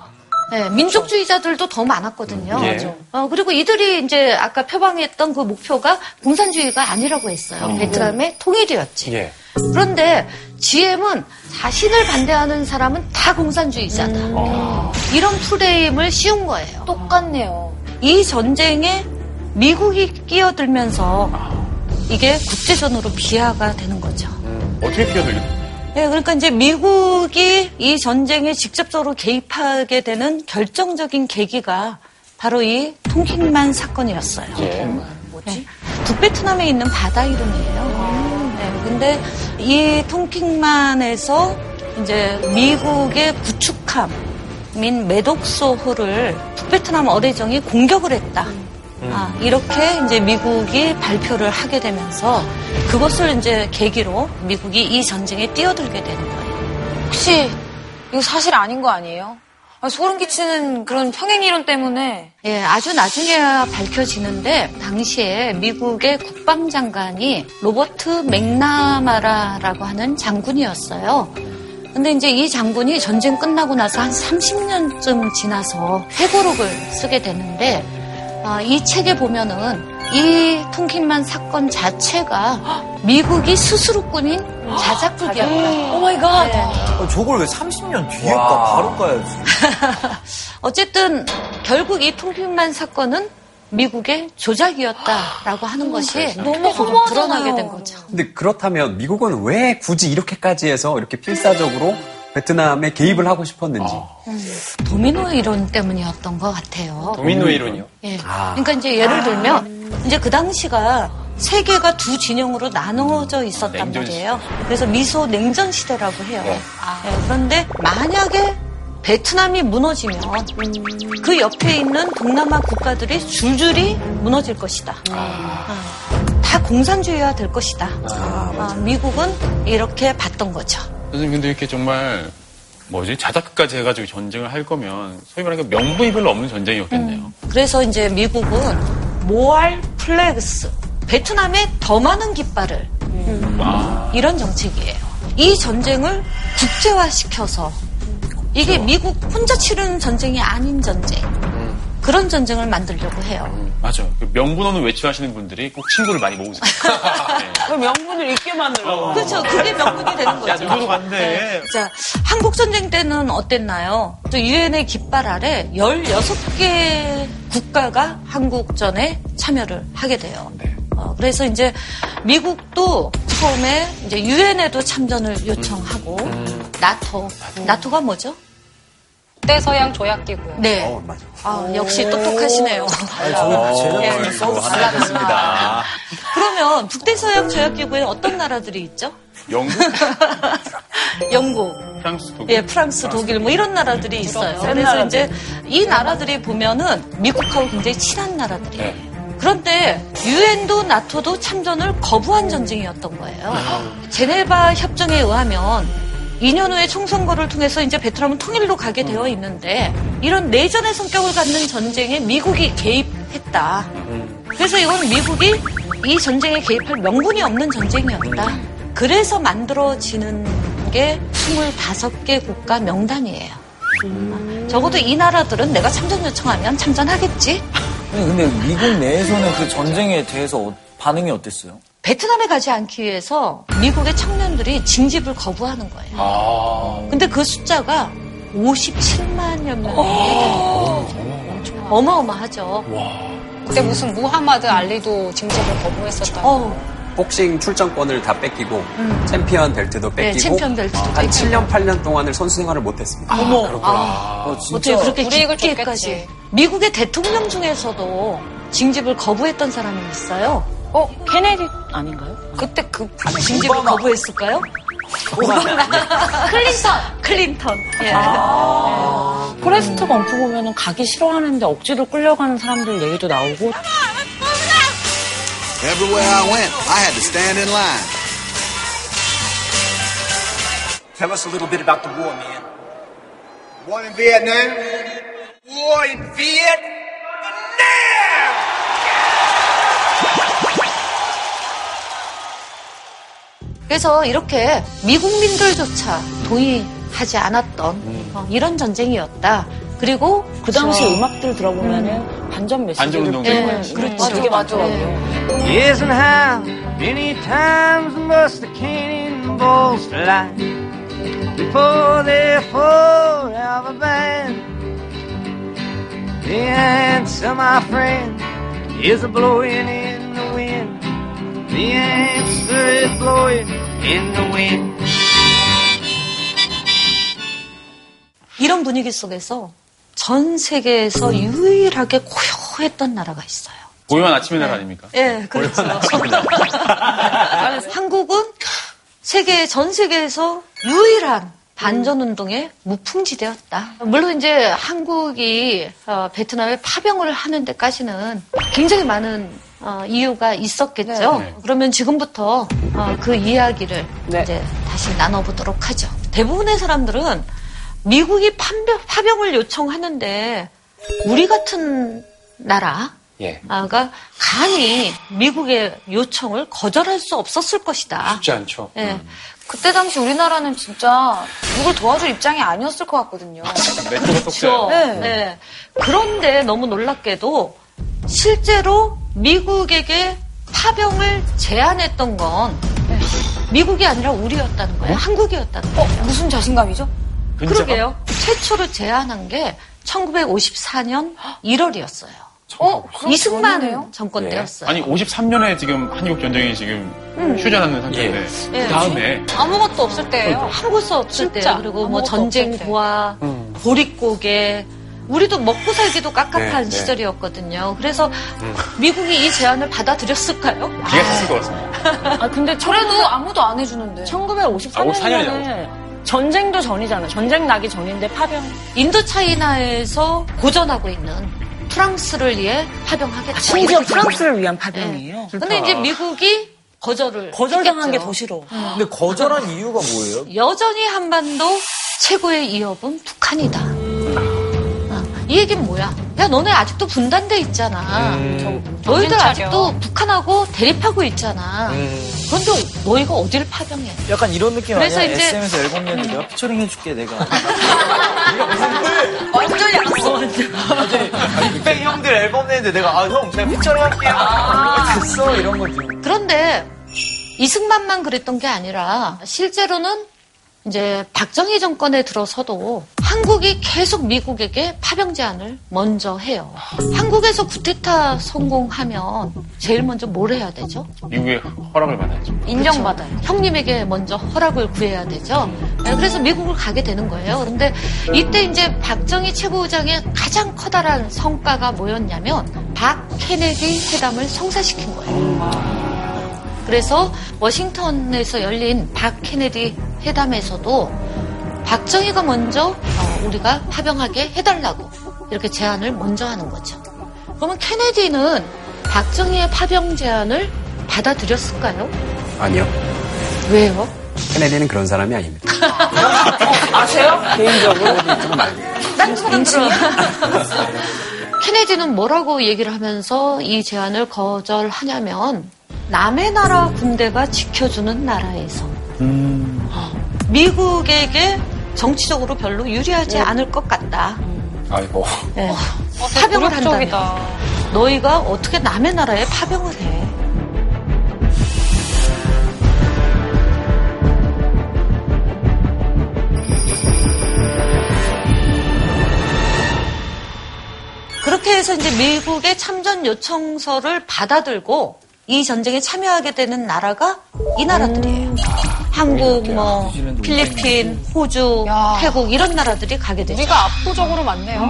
네, 민족주의자들도 더 많았거든요. 예. 어, 그리고 이들이 이제 아까 표방했던 그 목표가 공산주의가 아니라고 했어요. 베트남의 통일이었지. 예. 그런데 GM은 자신을 반대하는 사람은 다 공산주의자다. 이런 프레임을 씌운 거예요. 똑같네요. 이 전쟁에 미국이 끼어들면서 이게 국제전으로 비하가 되는 거죠. 어떻게 끼어들게 네, 그러니까 이제 미국이 이 전쟁에 직접적으로 개입하게 되는 결정적인 계기가 바로 이 통킹만 사건이었어요. 네, 북베트남에 있는 바다 이름이에요. 네, 근데 이 통킹만에서 이제 미국의 구축함인 매독소호를 북베트남 어뢰정이 공격을 했다. 아, 이렇게 이제 미국이 발표를 하게 되면서 그것을 이제 계기로 미국이 이 전쟁에 뛰어들게 되는 거예요. 혹시 이거 사실 아닌 거 아니에요? 아, 소름 끼치는 그런 평행 이론 때문에 예, 아주 나중에야 밝혀지는데 당시에 미국의 국방장관이 로버트 맥나마라라고 하는 장군이었어요. 근데 이제 이 장군이 전쟁 끝나고 나서 한 30년쯤 지나서 회고록을 쓰게 되는데 아, 이 책에 보면은 이 통킹만 사건 자체가 미국이 스스로 꾸민 자작극이었다. Oh my god. 어, 저걸 왜 30년 뒤에 까 바로 까야지. 어쨌든 결국 이 통킹만 사건은 미국의 조작이었다라고 하는 것이 너무. 드러나게 된 거죠. 근데 그렇다면 미국은 왜 굳이 이렇게까지 해서 이렇게 필사적으로 베트남에 개입을 하고 싶었는지. 도미노 이론 때문이었던 것 같아요. 도미노 이론이요. 예. 그러니까 이제 예를 들면 이제 그 당시가 세계가 두 진영으로 나누어져 있었단 냉전 말이에요. 그래서 미소 냉전 시대라고 해요. 예, 그런데 만약에 베트남이 무너지면 그 옆에 있는 동남아 국가들이 줄줄이 무너질 것이다. 어. 다 공산주의화 될 것이다. 아, 미국은 이렇게 봤던 거죠. 선생님 근데 이렇게 정말 뭐지? 자작극까지 해가지고 전쟁을 할 거면 소위 말하는 명분이 별로 없는 전쟁이었겠네요. 그래서 이제 미국은 More Flags 베트남에 더 많은 깃발을 이런 정책이에요. 이 전쟁을 국제화시켜서 이게 미국 혼자 치르는 전쟁이 아닌 전쟁 그런 전쟁을 만들려고 해요. 맞아요. 그 명분 없는 외출하시는 분들이 꼭 친구를 많이 모으세요. 네. 그 명분을 잊게 만들려고. 그렇죠. 그게 명분이 되는 야, 거죠. 누구로 간대. 자, 한국 전쟁 때는 어땠나요? 또 유엔의 깃발 아래 16개 국가가 한국전에 참여를 하게 돼요. 어, 그래서 이제 미국도 처음에 이제 유엔에도 참전을 요청하고 나토, 나토가 뭐죠? 북대서양 조약기구요. 네. 어, 맞아. 아, 역시 똑똑하시네요. 아니, 저희 제작진이 예. 써도 알겠습니다. 그러면 북대서양 조약기구에 어떤 나라들이 있죠? 영국, 영국, 프랑스, 독일. 예, 프랑스, 독일 뭐 이런 나라들이 있어요. 그래서 이제 이 나라들이 보면은 미국하고 굉장히 친한 나라들이에요. 그런데 유엔도 나토도 참전을 거부한 전쟁이었던 거예요. 제네바 협정에 의하면 2년 후에 총선거를 통해서 이제 베트남은 통일로 가게 되어 있는데 이런 내전의 성격을 갖는 전쟁에 미국이 개입했다. 그래서 이건 미국이 이 전쟁에 개입할 명분이 없는 전쟁이었다. 그래서 만들어지는 게 25개 국가 명단이에요. 적어도 이 나라들은 내가 참전 요청하면 참전하겠지? 근데 미국 내에서는 그 전쟁에 대해서 어- 반응이 어땠어요? 베트남에 가지 않기 위해서 미국의 청년들이 징집을 거부하는 거예요. 근데 그 숫자가 57만여 명이 되는 어마어마하죠. 그때 무슨 무하마드 알리도 징집을 거부했었다. 어, 복싱 출전권을 다 뺏기고 챔피언 벨트도 뺏기고 네, 챔피언 벨트도 한 뺏기고. 7년 8년 동안을 선수 생활을 못했습니다. 어머, 어, 어떻게 그렇게 불이익을 깊게까지. 미국의 대통령 중에서도 징집을 거부했던 사람이 있어요. 어, 케네디 아닌가요? 그때 그 징집을 거부했을까요? 클린턴. 클린턴. 예. 포레스트 검프 보면은 가기 싫어하는데 억지로 끌려가는 사람들 얘기도 나오고 Everywhere I went, I had to stand in line. Tell us a little bit about the war, man. War in Vietnam. War in Vietnam! 그래서 이렇게 미국민들조차 동의하지 않았던 어, 이런 전쟁이었다. 그리고 그 당시 저- 음악들 들어보면은 반전 메시지를 반전운동적인 네. 그렇죠. 되게 맞아. Yes, and how many times must the cannonballs fly before they're forever banned? The answer, my friend, is a blowing in the wind. The answer is blowing in the wind. 이런 분위기 속에서 전 세계에서 유일하게 고요했던 나라가 있어요. 고요한 아침의 날 아닙니까? 예, 그렇죠. 한국은 세계 전 세계에서 유일한 반전 운동의 무풍지대였다. 물론 이제 한국이 어, 베트남에 파병을 하는 데까지는 굉장히 많은 어, 이유가 있었겠죠. 네. 그러면 지금부터 어, 그 이야기를 네. 이제 다시 나눠보도록 하죠. 대부분의 사람들은 미국이 파병, 파병을 요청하는데 우리 같은 나라 예. 감히 미국의 요청을 거절할 수 없었을 것이다. 쉽지 않죠. 예. 그때 당시 우리나라는 진짜 누굴 도와줄 입장이 아니었을 것 같거든요. 속죄요. 네. 네. 그런데 너무 놀랍게도 실제로 미국에게 파병을 제안했던 건 미국이 아니라 우리였다는 거예요. 한국이었다는 거예요. 어, 무슨 자신감이죠? 그러게요. 최초로 제안한 게 1954년 1월이었어요. 어, 이승만? 정권 때였어요. 아니 53년에 지금 한국 전쟁이 지금 휴전하는 상태인데 예. 그 다음에 아무것도 없을 때예요. 아무것도 없을 때 진짜 그리고 뭐 전쟁. 고아, 보릿고개 우리도 먹고 살기도 깝깝한 네, 네. 시절이었거든요. 그래서 미국이 이 제안을 받아들였을까요? 기가 찼을 것 같습니다. 아 근데 그래도 아무도 안 해주는데. 1954년에 전쟁도 전이잖아요. 전쟁 나기 전인데 파병. 인도 차이나에서 고전하고 있는 프랑스를 위해 파병하겠다. 심지어 이렇게 프랑스를 위한 파병이에요. 근데 이제 미국이 거절을 거절당한 게. 더 싫어. 근데 거절한 이유가 뭐예요? 여전히 한반도 최고의 이협은 북한이다. 어, 이 얘기는 뭐야? 야, 너네 아직도 분단돼 있잖아. 너희들 정신 차려. 아직도 북한하고 대립하고 있잖아. 그런데 너희가 어디를 파병해? 약간 이런 느낌 그래서 아니야? 이제- SM에서 앨범 냈는데 내가 피처링 해줄게 내가. 완전 약속. 빅뱅 형들 앨범 내는데 내가 아 형 제가 피처링 할게요. 됐어 이런 거지. 그런데 이승만만 그랬던 게 아니라 실제로는 이제 박정희 정권에 들어서도 한국이 계속 미국에게 파병 제안을 먼저 해요. 한국에서 구테타 성공하면 제일 먼저 뭘 해야 되죠? 미국의 허락을 받아야죠. 인정받아요. 형님에게 먼저 허락을 구해야 되죠. 네, 그래서 미국을 가게 되는 거예요. 그런데 이때 이제 박정희 최고의장의 가장 커다란 성과가 뭐였냐면 박 케네디 회담을 성사시킨 거예요. 그래서 워싱턴에서 열린 박 케네디 회담에서도 박정희가 먼저 어, 우리가 파병하게 해달라고 이렇게 제안을 먼저 하는 거죠. 그러면 케네디는 박정희의 파병 제안을 받아들였을까요? 아니요. 왜요? 케네디는 그런 사람이 아닙니다. 아세요? 개인적으로? 딴 사람들은 케네디는 뭐라고 얘기를 하면서 이 제안을 거절하냐면 남의 나라 군대가 지켜주는 나라에서 미국에게 정치적으로 별로 유리하지 않을 것 같다. 아이고. 네. 파병을 한다면 굴욕적이다. 너희가 어떻게 남의 나라에 파병을 해? 그렇게 해서 이제 미국의 참전 요청서를 받아들고 이 전쟁에 참여하게 되는 나라가 이 나라들이에요. 한국, 뭐 필리핀, 호주, 태국 이런 나라들이 가게 되죠. 우리가 압도적으로 많네요.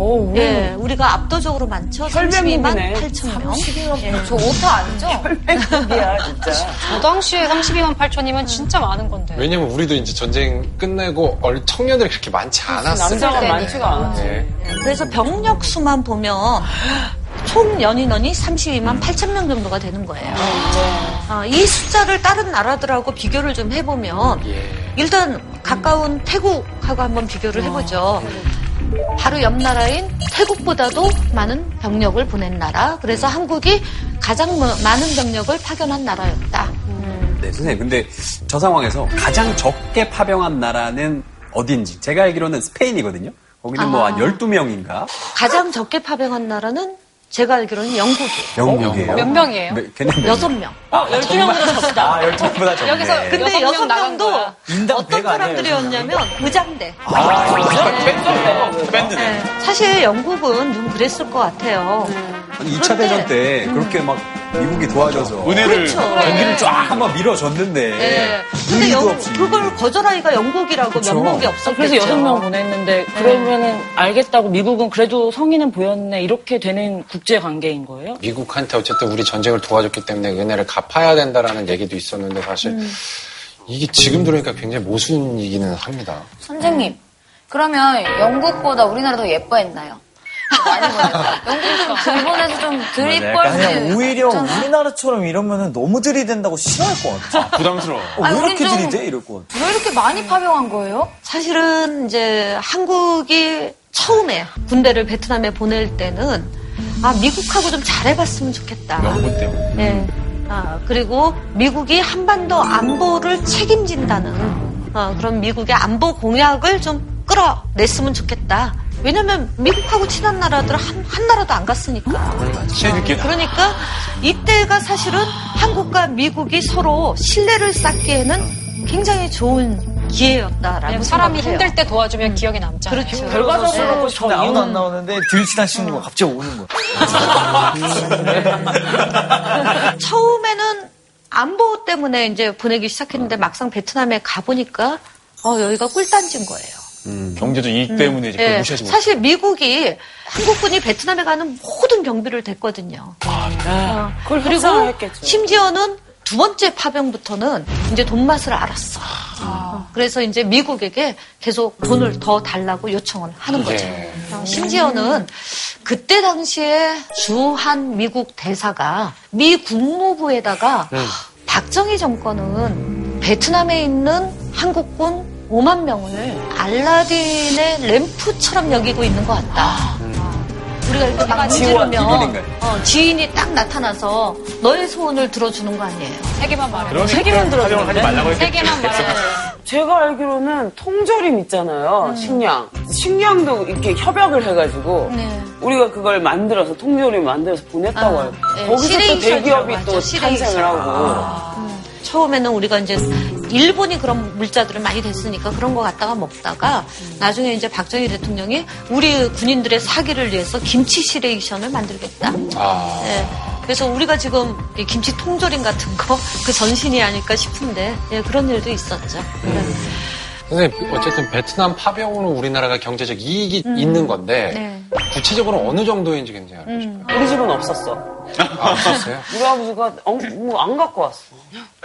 오, 예, 우리가 압도적으로 많죠. 32만 혈맹국이네. 8천 명. 예. 저 오타 아니죠? 야 진짜. 저 당시에 32만 8천이면 진짜 많은 건데. 왜냐면 우리도 이제 전쟁 끝내고 얼 청년들이 그렇게 많지 않았어요. 남자가 많지가 않았지. 네. 그래서 병력 수만 보면 총 연인원이 32만 8천 명 정도가 되는 거예요. 어, 이 숫자를 다른 나라들하고 비교를 좀 해보면 예. 일단 가까운 태국하고 한번 비교를 해보죠. 바로 옆 나라인 태국보다도 많은 병력을 보낸 나라. 그래서 한국이 가장 뭐- 많은 병력을 파견한 나라였다. 네, 선생님. 근데 저 상황에서 가장 적게 파병한 나라는 어딘지. 제가 알기로는 스페인이거든요. 거기는 뭐한 아. 12명인가? 가장 적게 파병한 나라는 제가 알기로는 영국이에요. 영국이에요. 몇 명이에요? 네, 여섯 명? 명. 아, 12명보다 적다. 아, 12명보다 적네. 여기서 근데 여섯 명 명도 어떤 배가 아니에요, 사람들이었냐면 의장대. 밴드. 네. 사실 영국은 좀 그랬을 것 같아요. 아니, 2차 그런데- 대전 때 그렇게 막 미국이 도와줘서 은혜를 그렇죠. 경기를 쫙 한번 밀어줬는데 네. 근데 영, 없이. 그걸 거절하기가 영국이라고 그쵸. 면목이 없었겠죠. 그래서 여섯 명 보냈는데 그러면은 알겠다고 미국은 그래도 성의는 보였네 이렇게 되는 국제 관계인 거예요? 미국한테 어쨌든 우리 전쟁을 도와줬기 때문에 은혜를 갚아야 된다라는 얘기도 있었는데 사실 이게 지금 들으니까 굉장히 모순이기는 합니다. 선생님, 그러면 영국보다 우리나라 더 예뻐했나요? 많이 좀 일본에서 좀 맞아요. 드립벌 약간 그냥 오히려 우리나라처럼 이러면은 너무 들이댄다고 싫어할 것 같아. 부담스러워. 어, 왜 아니, 이렇게 들이대? 이럴 것 같아. 왜 이렇게 많이 파병한 거예요? 사실은 이제 한국이 처음에 군대를 베트남에 보낼 때는 아 미국하고 좀 잘해봤으면 좋겠다. 명분 때문에. 예. 아, 그리고 미국이 한반도 안보를 책임진다는 어, 그런 미국의 안보 공약을 좀 끌어냈으면 좋겠다. 왜냐면 미국하고 친한 나라들 한, 한 나라도 안 갔으니까. 그러니까 이때가 사실은 한국과 미국이 서로 신뢰를 쌓기에는 굉장히 좋은 기회였다라고 사람이. 힘들 때 도와주면 기억에 남잖아요. 그렇죠. 결과적으로 네. 하고 싶은데 아무도 안 나오는데 들친한 친구가 갑자기 오는 거야. 처음에는 안보 때문에 이제 보내기 시작했는데 막상 베트남에 가보니까 어, 여기가 꿀단지인 거예요. 경제적 이익 때문에 이제 그걸 예, 무시하지 못. 사실 미국이 한국군이 베트남에 가는 모든 경비를 댔거든요. 어, 그걸 그리고 협상했겠죠. 심지어는 두 번째 파병부터는 이제 돈 맛을 알았어. 어, 그래서 이제 미국에게 계속 돈을 더 달라고 요청을 하는 거죠. 예. 어, 심지어는 그때 당시에 주한 미국 대사가 미 국무부에다가 박정희 정권은 베트남에 있는 한국군 5만 명을 알라딘의 램프처럼 여기고 있는 것 같다. 우리가 이렇게 막 지원, 문지르면 비밀인가요? 어, 지인이 딱 나타나서 너의 소원을 들어주는 거 아니에요. 세 개만 말해. 그러니까 세 개만 말라고 세. 개만 말해. 제가 알기로는 통조림 있잖아요. 식량. 식량도 이렇게 협약을 해가지고 네. 우리가 그걸 만들어서 통조림 만들어서 보냈다고 아, 해요. 네, 거기서 또 시레이션이라고 대기업이 하죠, 또 시레이션. 탄생을 하고. 처음에는 우리가 이제 일본이 그런 물자들을 많이 댔으니까 그런 거 갖다가 먹다가 나중에 이제 박정희 대통령이 우리 군인들의 사기를 위해서 김치 시레이션을 만들겠다. 아. 예. 그래서 우리가 지금 이 김치 통조림 같은 거 그 전신이 아닐까 싶은데 예, 그런 일도 있었죠. 선생님, 어쨌든 베트남 파병으로 우리나라가 경제적 이익이 있는 건데 네. 구체적으로 어느 정도인지 굉장히 알고 싶어요. 우리 집은 없었어. 아, 없었어요? 우리 아버지가 뭐안 갖고 왔어.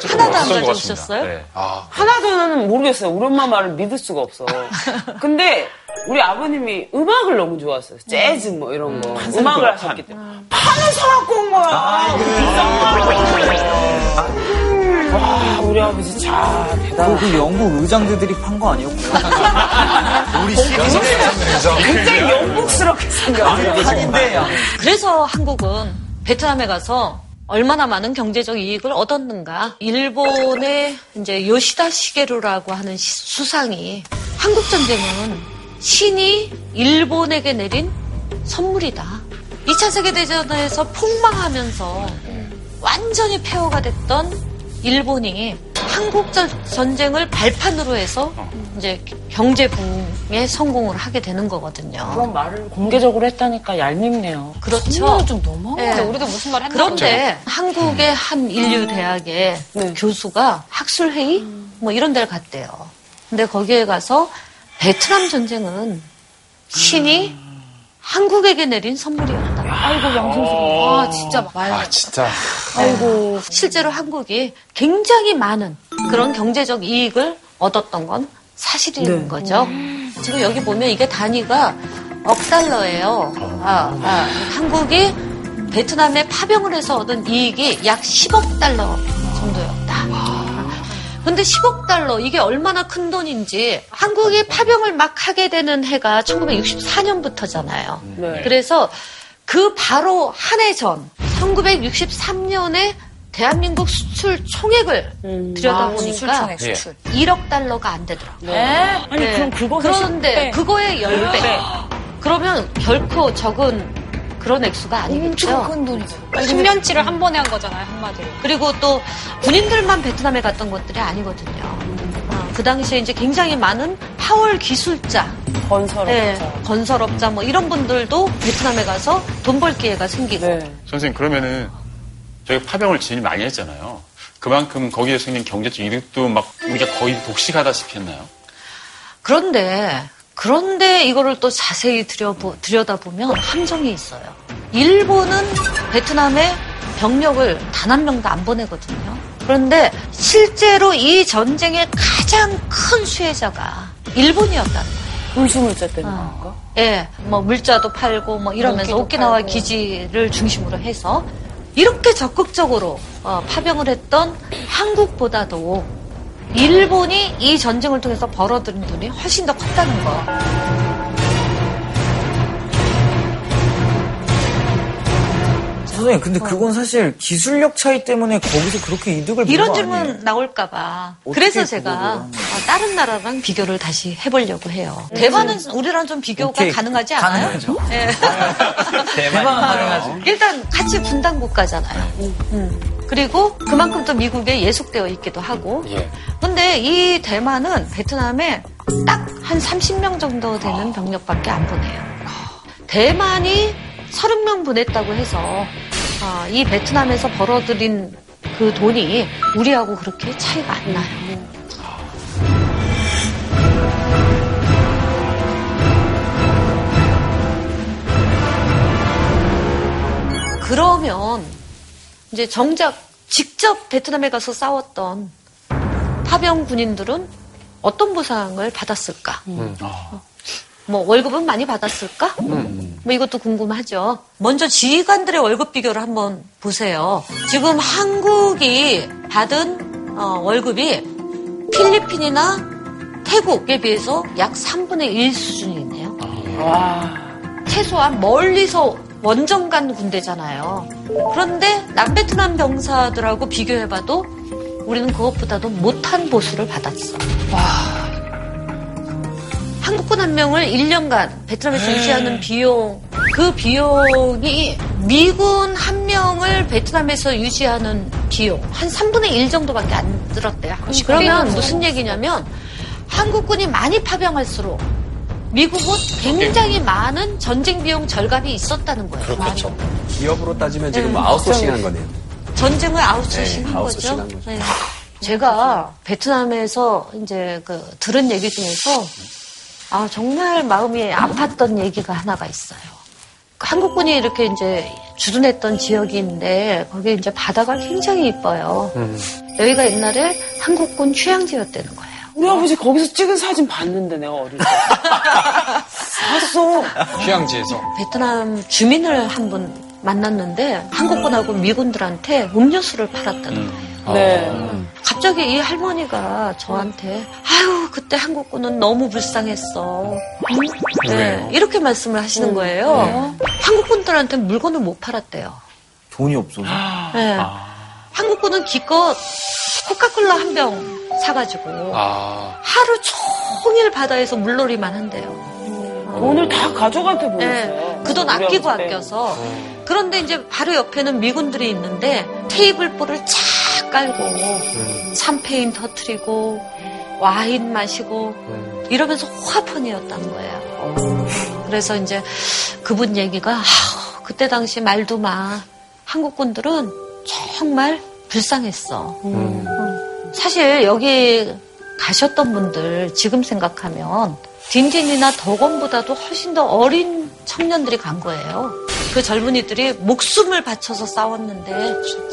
하나도 안 가져오셨어요? 네. 아, 하나도는 모르겠어요. 우리 엄마 말을 믿을 수가 없어. 근데 우리 아버님이 음악을 너무 좋아했어요. 재즈 뭐 이런 거. 음악을 하셨기 때문에. 판을 사갖고 온 거야. 와, 우리 아버지 참 대단하다. 그 영국 의장들이 판 거 아니었구나. 우리 굉장히 영국스럽게 생겼어요. 그래서 한국은 베트남에 가서 얼마나 많은 경제적 이익을 얻었는가. 일본의 이제 요시다 시게루라고 하는 시- 수상이 한국 전쟁은 신이 일본에게 내린 선물이다. 2차 세계대전에서 폭망하면서 완전히 폐허가 됐던 일본이 한국 전- 전쟁을 발판으로 해서 이제 경제 부흥에 성공을 하게 되는 거거든요. 그런 말을 공개적으로 했다니까 얄밉네요. 그렇죠. 좀 너무. 네. 우리도 무슨 말 했나 그런데 한국의 한 인류 대학의 네. 교수가 학술 회의 뭐 이런 데를 갔대요. 근데 거기에 가서 베트남 전쟁은 신이 한국에게 내린 선물이었다. 아이고 양심스러워. 아, 어. 진짜 말. 아 진짜. 아이고 실제로 한국이 굉장히 많은 그런 경제적 이익을 얻었던 건 사실인 거죠. 지금 여기 보면 이게 단위가 억 달러예요. 아, 아, 한국이 베트남에 파병을 해서 얻은 이익이 약 10억 달러 정도였다. 근데 10억 달러 이게 얼마나 큰 돈인지 한국이 파병을 막 하게 되는 해가 1964년부터잖아요. 네. 그래서 그 바로 한 해 전 1963년에 대한민국 수출 총액을 들여다보니까 수출 총액, 수출. 1억 달러가 안 되더라고요. 에? 아니, 그럼 그거 그런데 10배. 그거의 10배. 네. 그러면 결코 적은 그런 액수가 아니겠죠. 엄청 큰 돈이죠. 10년치를 한 번에 한 거잖아요, 한마디로. 그리고 또 군인들만 베트남에 갔던 것들이 아니거든요. 어, 그 당시에 이제 굉장히 많은 파월 기술자, 건설업자. 네, 건설업자 뭐 이런 분들도 베트남에 가서 돈 벌 기회가 생기고. 네. 선생님 그러면은 저희가 파병을 진입 많이 했잖아요. 그만큼 거기에 생긴 경제적 이득도 막 우리가 거의 독식하다시피 했나요? 그런데 그런데 이거를 또 자세히 들여보, 들여다보면 함정이 있어요. 일본은 베트남에 병력을 단 한 명도 안 보내거든요. 그런데 실제로 이 전쟁의 가장 큰 수혜자가 일본이었다는 거예요. 불수물자 때문에 그런가? 예, 뭐 물자도 팔고 뭐 이러면서 오키나와 팔고. 기지를 중심으로 해서 이렇게 적극적으로 어, 파병을 했던 한국보다도 일본이 이 전쟁을 통해서 벌어들인 돈이 훨씬 더 컸다는 거. 선생님, 근데 그건 사실 기술력 차이 때문에 거기서 그렇게 이득을 이런? 질문 나올까봐. 그래서 제가 어, 다른 나라랑 비교를 다시 해보려고 해요. 대만은 우리랑 좀 비교가 오케이. 가능하지 않아요? 가능하죠. 예. 대만은 가능하죠. 일단 같이 분단 국가잖아요. 음. 그리고 그만큼 또 미국에 예속되어 있기도 하고. 예. 근데 이 대만은 베트남에 딱 한 30명 정도 되는 병력밖에 안 보내요. 대만이 30명 보냈다고 해서 어, 이 베트남에서 벌어들인 그 돈이 우리하고 그렇게 차이가 안 나요. 그러면 이제 정작 직접 베트남에 가서 싸웠던 파병 군인들은 어떤 보상을 받았을까? 뭐 월급은 많이 받았을까? 뭐 이것도 궁금하죠. 먼저 지휘관들의 월급 비교를 한번 보세요. 지금 한국이 받은 어, 월급이 필리핀이나 태국에 비해서 약 3분의 1 수준이네요. 최소한 멀리서 원정 간 군대잖아요. 그런데 남베트남 병사들하고 비교해봐도 우리는 그것보다도 못한 보수를 받았어. 한국군 한 명을 1년간 베트남에서 유지하는 비용, 그 비용이 미군 한 명을 베트남에서 유지하는 비용, 한 3분의 1 정도밖에 안 들었대요. 그러면 무슨 얘기냐면 한국군이 많이 파병할수록 미국은 굉장히 많은 전쟁 비용 절감이 있었다는 거예요. 그렇죠. 기업으로 따지면 지금 뭐 네, 아웃소싱 한. 거네요. 전쟁을 아웃소싱 네, 한 아웃소싱 거죠. 한 거죠. 네. 제가 베트남에서 이제 그 들은 얘기 중에서 아 정말 마음이 아팠던 얘기가 하나가 있어요. 한국군이 이렇게 이제 주둔했던 지역인데 거기 이제 바다가 굉장히 이뻐요. 여기가 옛날에 한국군 휴양지였다는 거예요. 우리 아버지 거기서 찍은 사진 봤는데 내가 어릴 때. 봤어. 휴양지에서. 베트남 주민을 한 분 만났는데 한국군하고 미군들한테 음료수를 팔았다는 거예요. 네. 갑자기 이 할머니가 저한테 아유 그때 한국군은 너무 불쌍했어. 응? 네? 이렇게 말씀을 하시는 거예요. 한국군들한테 물건을 못 팔았대요. 돈이 없어서. 네. 한국군은 기껏 코카콜라 한 병 사가지고 아. 하루 종일 바다에서 물놀이만 한대요. 돈을 다 가족한테 보냈어요. 네, 그돈 우리 아끼고 때. 아껴서. 그런데 이제 바로 옆에는 미군들이 있는데 테이블보를 쫙 깔고 샴페인 터트리고 와인 마시고 이러면서 호화폰이었다는 거예요. 그래서 이제 그분 얘기가 아우, 그때 당시 말도 마. 한국군들은 정말 불쌍했어. 음. 사실 여기 가셨던 분들 지금 생각하면 딘딘이나 덕원보다도 훨씬 더 어린 청년들이 간 거예요. 그 젊은이들이 목숨을 바쳐서 싸웠는데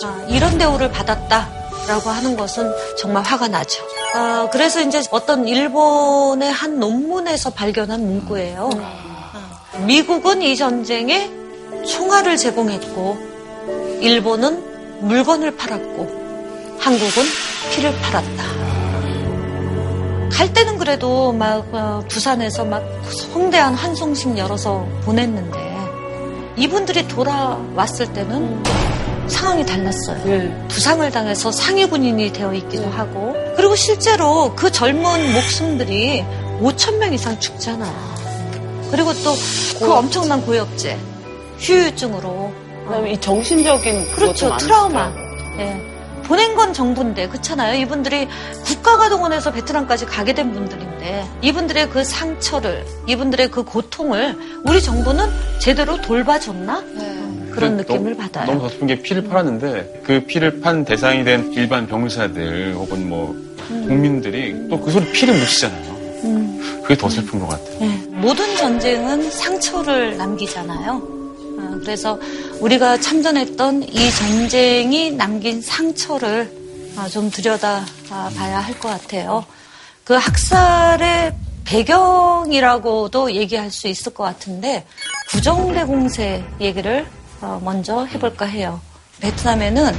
아, 이런 대우를 받았다라고 하는 것은 정말 화가 나죠. 아, 그래서 이제 어떤 일본의 한 논문에서 발견한 문구예요. 아, 미국은 이 전쟁에 총알을 제공했고 일본은 물건을 팔았고 한국은 피를 팔았다. 갈 때는 그래도 막 어, 부산에서 막 성대한 환송식 열어서 보냈는데 이분들이 돌아왔을 때는 상황이 달랐어요. 부상을 당해서 상위 군인이 되어 있기도 하고 그리고 실제로 그 젊은 목숨들이 5천 명 이상 죽잖아요. 그리고 또 그 엄청난 고엽제, 휴유증으로 그다음에 이 정신적인 그렇죠 트라우마. 거예요. 예. 보낸 건 정부인데 그렇잖아요. 이분들이 국가가 동원에서 베트남까지 가게 된 분들인데 이분들의 그 상처를 이분들의 그 고통을 우리 정부는 제대로 돌봐줬나 그런 그 느낌을 너무- 받아요. 너무 더 슬픈 게 피를 팔았는데 그 피를 판 대상이 된 일반 병사들 혹은 뭐 국민들이 또 그 소리 피를 묻히잖아요. 음. 그게 더 슬픈 것 같아요. 네. 모든 전쟁은 상처를 남기잖아요. 아, 그래서 우리가 참전했던 이 전쟁이 남긴 상처를 아, 좀 들여다 아, 봐야 할 것 같아요. 그 학살의 배경이라고도 얘기할 수 있을 것 같은데 구정대공세 얘기를 어, 먼저 해볼까 해요. 베트남에는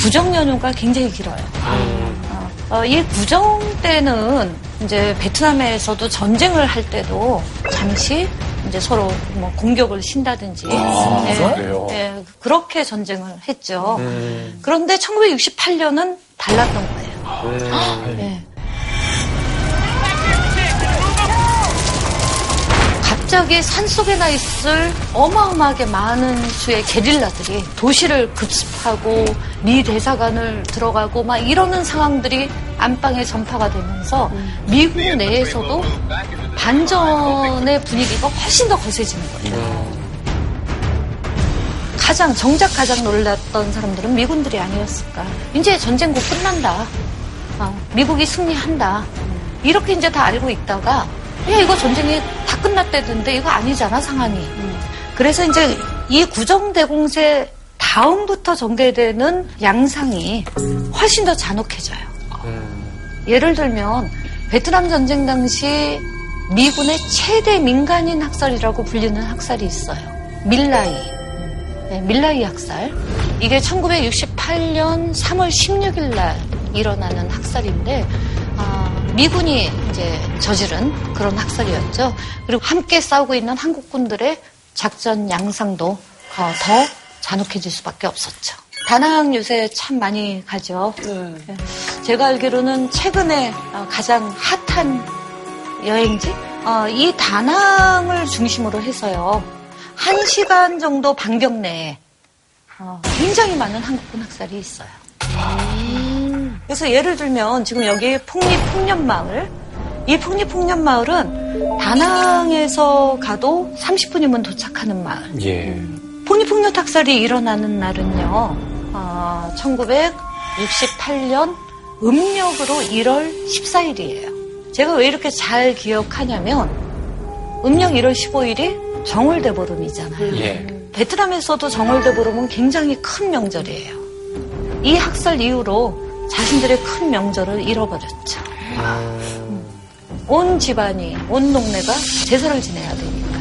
구정 연휴가 굉장히 길어요. 어, 어, 이 구정 때는 이제 베트남에서도 전쟁을 할 때도 잠시 이제 서로 뭐 공격을 신다든지 아, 예, 그래요? 예, 그렇게 전쟁을 했죠. 음. 그런데 1968년은 달랐던 거예요. 예. 갑자기 산속에 나 있을 어마어마하게 많은 수의 게릴라들이 도시를 급습하고 미 대사관을 들어가고 막 이러는 상황들이 안방에 전파가 되면서 미국 내에서도 반전의 분위기가 훨씬 더 거세지는 거예요. 가장 정작 가장 놀랐던 사람들은 미군들이 아니었을까. 이제 전쟁 곧 끝난다. 아, 미국이 승리한다. 이렇게 이제 다 알고 있다가 야 이거 전쟁이 다 끝났다던데 이거 아니잖아 상황이. 그래서 이제 이 구정대공세 다음부터 전개되는 양상이 훨씬 더 잔혹해져요. 예를 들면 베트남 전쟁 당시 미군의 최대 민간인 학살이라고 불리는 학살이 있어요. 밀라이. 네, 밀라이 학살. 이게 1968년 3월 16일 날 일어나는 학살인데 아, 미군이 이제 저지른 그런 학살이었죠. 그리고 함께 싸우고 있는 한국군들의 작전 양상도 어, 더 잔혹해질 수밖에 없었죠. 다낭 요새 참 많이 가죠. 네. 제가 알기로는 최근에 어, 가장 핫한 여행지? 어, 이 다낭을 중심으로 해서요. 한 시간 정도 반경 내에 어, 굉장히 많은 한국군 학살이 있어요. 그래서 예를 들면 지금 여기 폭립폭년마을 이 폭립폭년마을은 다낭에서 가도 30분이면 도착하는 마을. 예. 폭립폭력 학살이 일어나는 날은요, 어, 1968년 음력으로 1월 14일이에요. 제가 왜 이렇게 잘 기억하냐면, 음력 1월 15일이 정월대보름이잖아요. 예. 베트남에서도 정월대보름은 굉장히 큰 명절이에요. 이 학살 이후로 자신들의 큰 명절을 잃어버렸죠. 온 집안이, 온 동네가 제사를 지내야 되니까.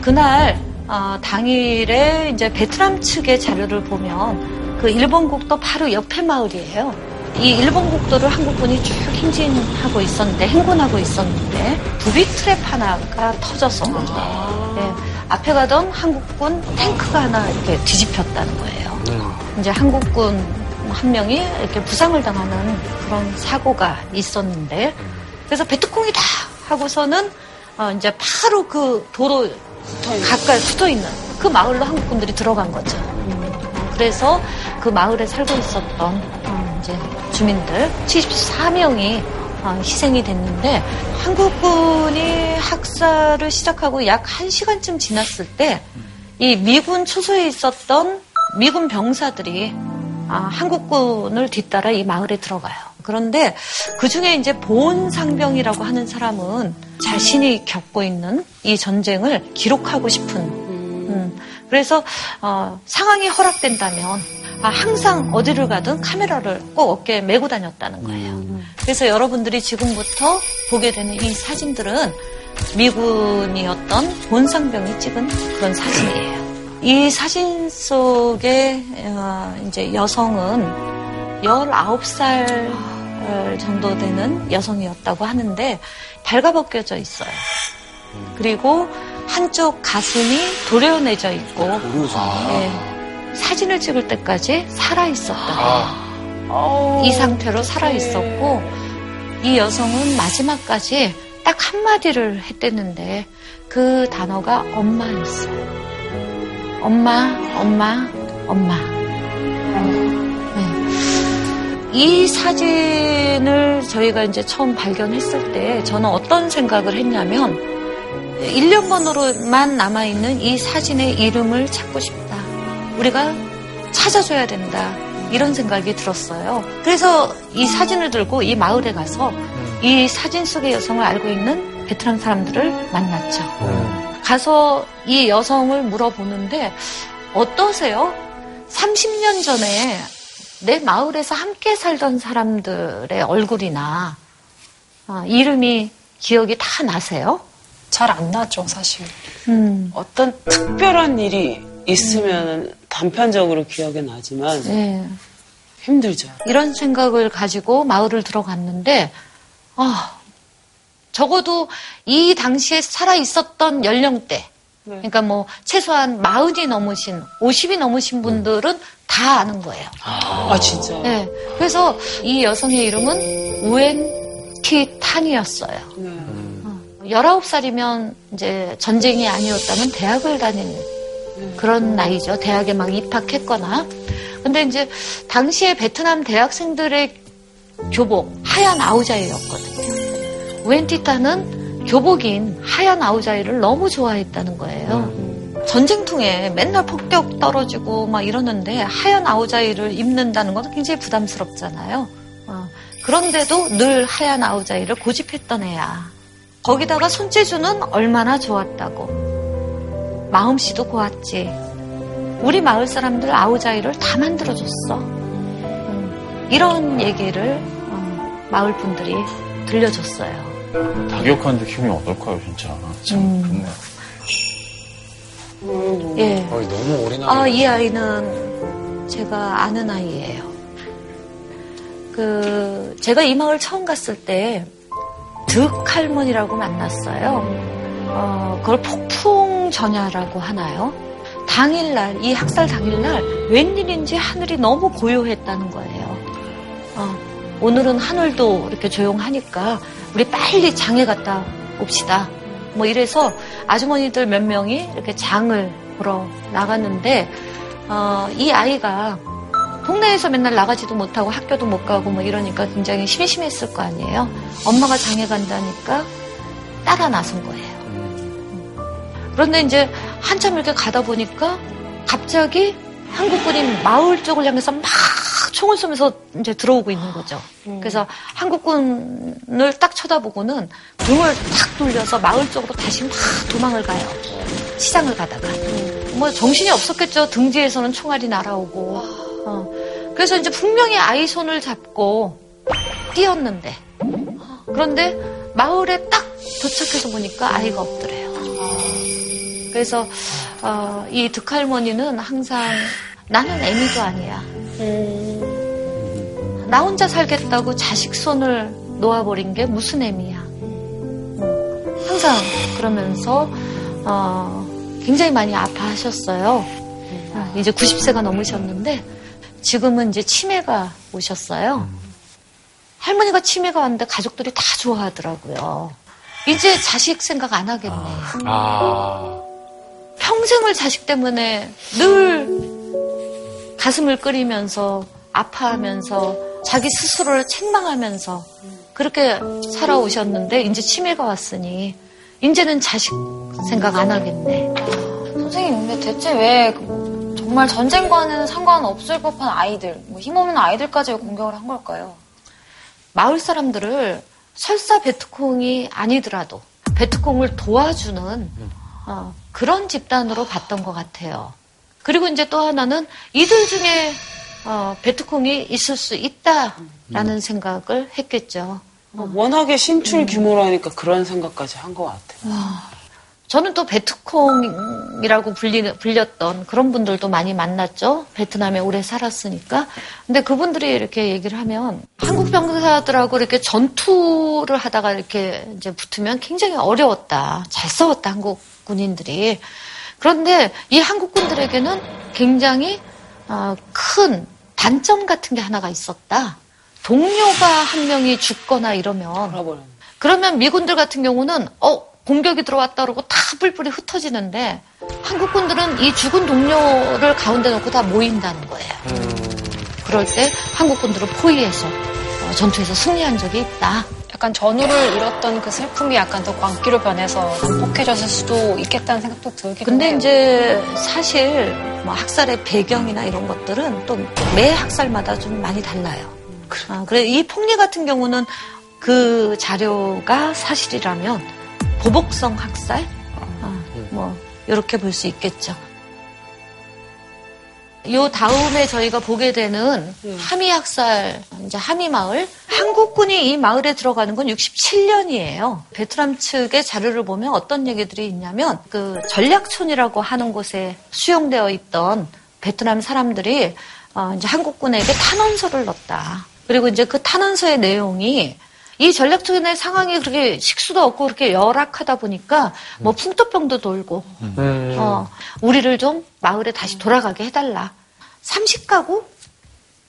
그날, 어, 당일에 이제 베트남 측의 자료를 보면 그 일본 국도 바로 옆에 마을이에요. 이 일본 국도를 한국군이 쭉 행진하고 있었는데, 행군하고 있었는데, 부비 트랩 하나가 터져서, 예, 앞에 가던 한국군 탱크가 하나 이렇게 뒤집혔다는 거예요. 이제 한국군 한 명이 이렇게 부상을 당하는 그런 사고가 있었는데 그래서 베트콩이다 하고서는 어, 이제 바로 그 도로 가까이 붙어 있는 그 마을로 한국군들이 들어간 거죠. 어, 그래서 그 마을에 살고 있었던 어, 이제 주민들 74명이 어, 희생이 됐는데 한국군이 학살을 시작하고 약 1시간쯤 지났을 때 이 미군 초소에 있었던 미군 병사들이 아, 한국군을 뒤따라 이 마을에 들어가요. 그런데 그 중에 이제 보온 상병이라고 하는 사람은 자신이 겪고 있는 이 전쟁을 기록하고 싶은, 음, 그래서 어, 상황이 허락된다면 아, 항상 어디를 가든 카메라를 꼭 어깨에 메고 다녔다는 거예요. 그래서 여러분들이 지금부터 보게 되는 이 사진들은 미군이었던 본상병이 찍은 그런 사진이에요. 이 사진 속에 어, 이제 여성은 19살 정도 되는 여성이었다고 하는데 발가벗겨져 있어요. 그리고 한쪽 가슴이 도려내져 있고 예, 사진을 찍을 때까지 살아 있었다. 이 상태로 살아 있었고 이 여성은 마지막까지 딱 한마디를 했댔는데 그 단어가 엄마였어. 엄마, 엄마, 엄마. 네. 이 사진을 저희가 이제 처음 발견했을 때 저는 어떤 생각을 했냐면 1년 번호로만 남아있는 이 사진의 이름을 찾고 싶다. 우리가 찾아줘야 된다. 이런 생각이 들었어요. 그래서 이 사진을 들고 이 마을에 가서 이 사진 속의 여성을 알고 있는 베트남 사람들을 만났죠. 가서 이 여성을 물어보는데 어떠세요? 30년 전에 내 마을에서 함께 살던 사람들의 얼굴이나 아, 이름이 기억이 다 나세요? 잘 안 나죠, 사실. 음. 어떤 특별한 일이 있으면 단편적으로 기억이 나지만 네. 힘들죠. 이런 생각을 가지고 마을을 들어갔는데, 아, 적어도 이 당시에 살아 있었던 연령대, 그러니까 뭐 최소한 마흔이 넘으신, 50이 넘으신 분들은 다 아는 거예요. 아, 진짜. 네. 그래서 이 여성의 이름은 우엔 티 탄이었어요. 어, 19살이면 이제 전쟁이 아니었다면 대학을 다니는 그런 나이죠. 대학에 막 입학했거나. 근데 이제 당시에 베트남 대학생들의 교복 하얀 아우자이였거든요. 웬티타는 교복인 하얀 아우자이를 너무 좋아했다는 거예요. 전쟁통에 맨날 폭격 떨어지고 막 이러는데 하얀 아우자이를 입는다는 건 굉장히 부담스럽잖아요. 어, 그런데도 늘 하얀 아우자이를 고집했던 애야. 거기다가 손재주는 얼마나 좋았다고. 마음씨도 고왔지. 우리 마을 사람들 아우자이를 다 만들어줬어. 음, 이런 얘기를 어, 마을 분들이 들려줬어요. 다기억하는데 기분이 어떨까요, 진짜. 참, 음. 좋네요. 예. 너무 어린 아, 이 아이는 제가 아는 아이예요. 그 제가 이 마을 처음 갔을 때 득 할머니라고 만났어요. 어, 그걸 폭풍 전야라고 하나요? 당일날 이 학살 당일날 웬일인지 하늘이 너무 고요했다는 거예요. 어, 오늘은 하늘도 이렇게 조용하니까 우리 빨리 장에 갔다 옵시다. 뭐 이래서 아주머니들 몇 명이 이렇게 장을 보러 나갔는데 어, 이 아이가 동네에서 맨날 나가지도 못하고 학교도 못 가고 뭐 이러니까 굉장히 심심했을 거 아니에요. 엄마가 장에 간다니까 따라 나선 거예요. 그런데 이제 한참 이렇게 가다 보니까 갑자기 한국군이 마을 쪽을 향해서 막 총을 쏘면서 이제 들어오고 있는 거죠. 그래서 한국군을 딱 쳐다보고는 등을 탁 돌려서 마을 쪽으로 다시 막 도망을 가요. 시장을 가다가. 뭐 정신이 없었겠죠. 등 뒤에서는 총알이 날아오고. 어. 그래서 이제 분명히 아이 손을 잡고 뛰었는데. 그런데 마을에 딱 도착해서 보니까 아이가 없더래요. 그래서 어, 이 득할머니는 항상 나는 애미도 아니야. 나 혼자 살겠다고 자식 손을 놓아버린 게 무슨 애미야. 음, 항상 그러면서 어, 굉장히 많이 아파하셨어요. 아, 이제 90세가 넘으셨는데 지금은 이제 치매가 오셨어요. 할머니가 치매가 왔는데 가족들이 다 좋아하더라고요. 이제 자식 생각 안 하겠네. 아. 평생을 자식 때문에 늘 가슴을 끓이면서 아파하면서 자기 스스로를 책망하면서 그렇게 살아오셨는데 이제 치매가 왔으니 이제는 자식 생각 안 하겠네. 선생님, 근데 대체 왜 그- 정말 전쟁과는 상관없을 법한 아이들, 뭐 힘없는 아이들까지 공격을 한 걸까요? 마을 사람들을 설사 베트콩이 아니더라도 베트콩을 도와주는 어, 그런 집단으로 봤던 것 같아요. 그리고 이제 또 하나는 이들 중에 어, 베트콩이 있을 수 있다라는 생각을 했겠죠. 워낙에 신출 규모라니까 그런 생각까지 한 것 같아요. 저는 또 베트콩이라고 불리, 불렸던 그런 분들도 많이 만났죠. 베트남에 오래 살았으니까. 근데 그분들이 이렇게 얘기를 하면 한국 병사들하고 이렇게 전투를 하다가 이렇게 이제 붙으면 굉장히 어려웠다. 잘 싸웠다, 한국 군인들이. 그런데 이 한국군들에게는 굉장히 어, 큰 단점 같은 게 하나가 있었다. 동료가 한 명이 죽거나 이러면 그러면 미군들 같은 경우는 어 공격이 들어왔다 그러고 다 뿔뿔이 흩어지는데 한국군들은 이 죽은 동료를 가운데 놓고 다 모인다는 거예요. 그럴 때 한국군들은 포위해서 어, 전투에서 승리한 적이 있다. 약간 전우를 잃었던 그 슬픔이 약간 더 광기로 변해서 난폭해졌을 수도 있겠다는 생각도 들긴 근데 해요. 이제 사실 뭐 학살의 배경이나 이런 것들은 또 매 학살마다 좀 많이 달라요. 아, 그래 이 폭리 같은 경우는 그 자료가 사실이라면 보복성 학살, 아, 뭐 이렇게 볼 수 있겠죠. 요 다음에 저희가 보게 되는 하미 학살, 이제 하미 마을. 한국군이 이 마을에 들어가는 건 67년이에요. 베트남 측의 자료를 보면 어떤 얘기들이 있냐면 그 전략촌이라고 하는 곳에 수용되어 있던 베트남 사람들이 어, 이제 한국군에게 탄원서를 넣었다. 그리고 이제 그 탄원서의 내용이 이 전략촌의 상황이 그렇게 식수도 없고 그렇게 열악하다 보니까 뭐 풍토병도 돌고 어, 우리를 좀 마을에 다시 돌아가게 해달라. 30가구?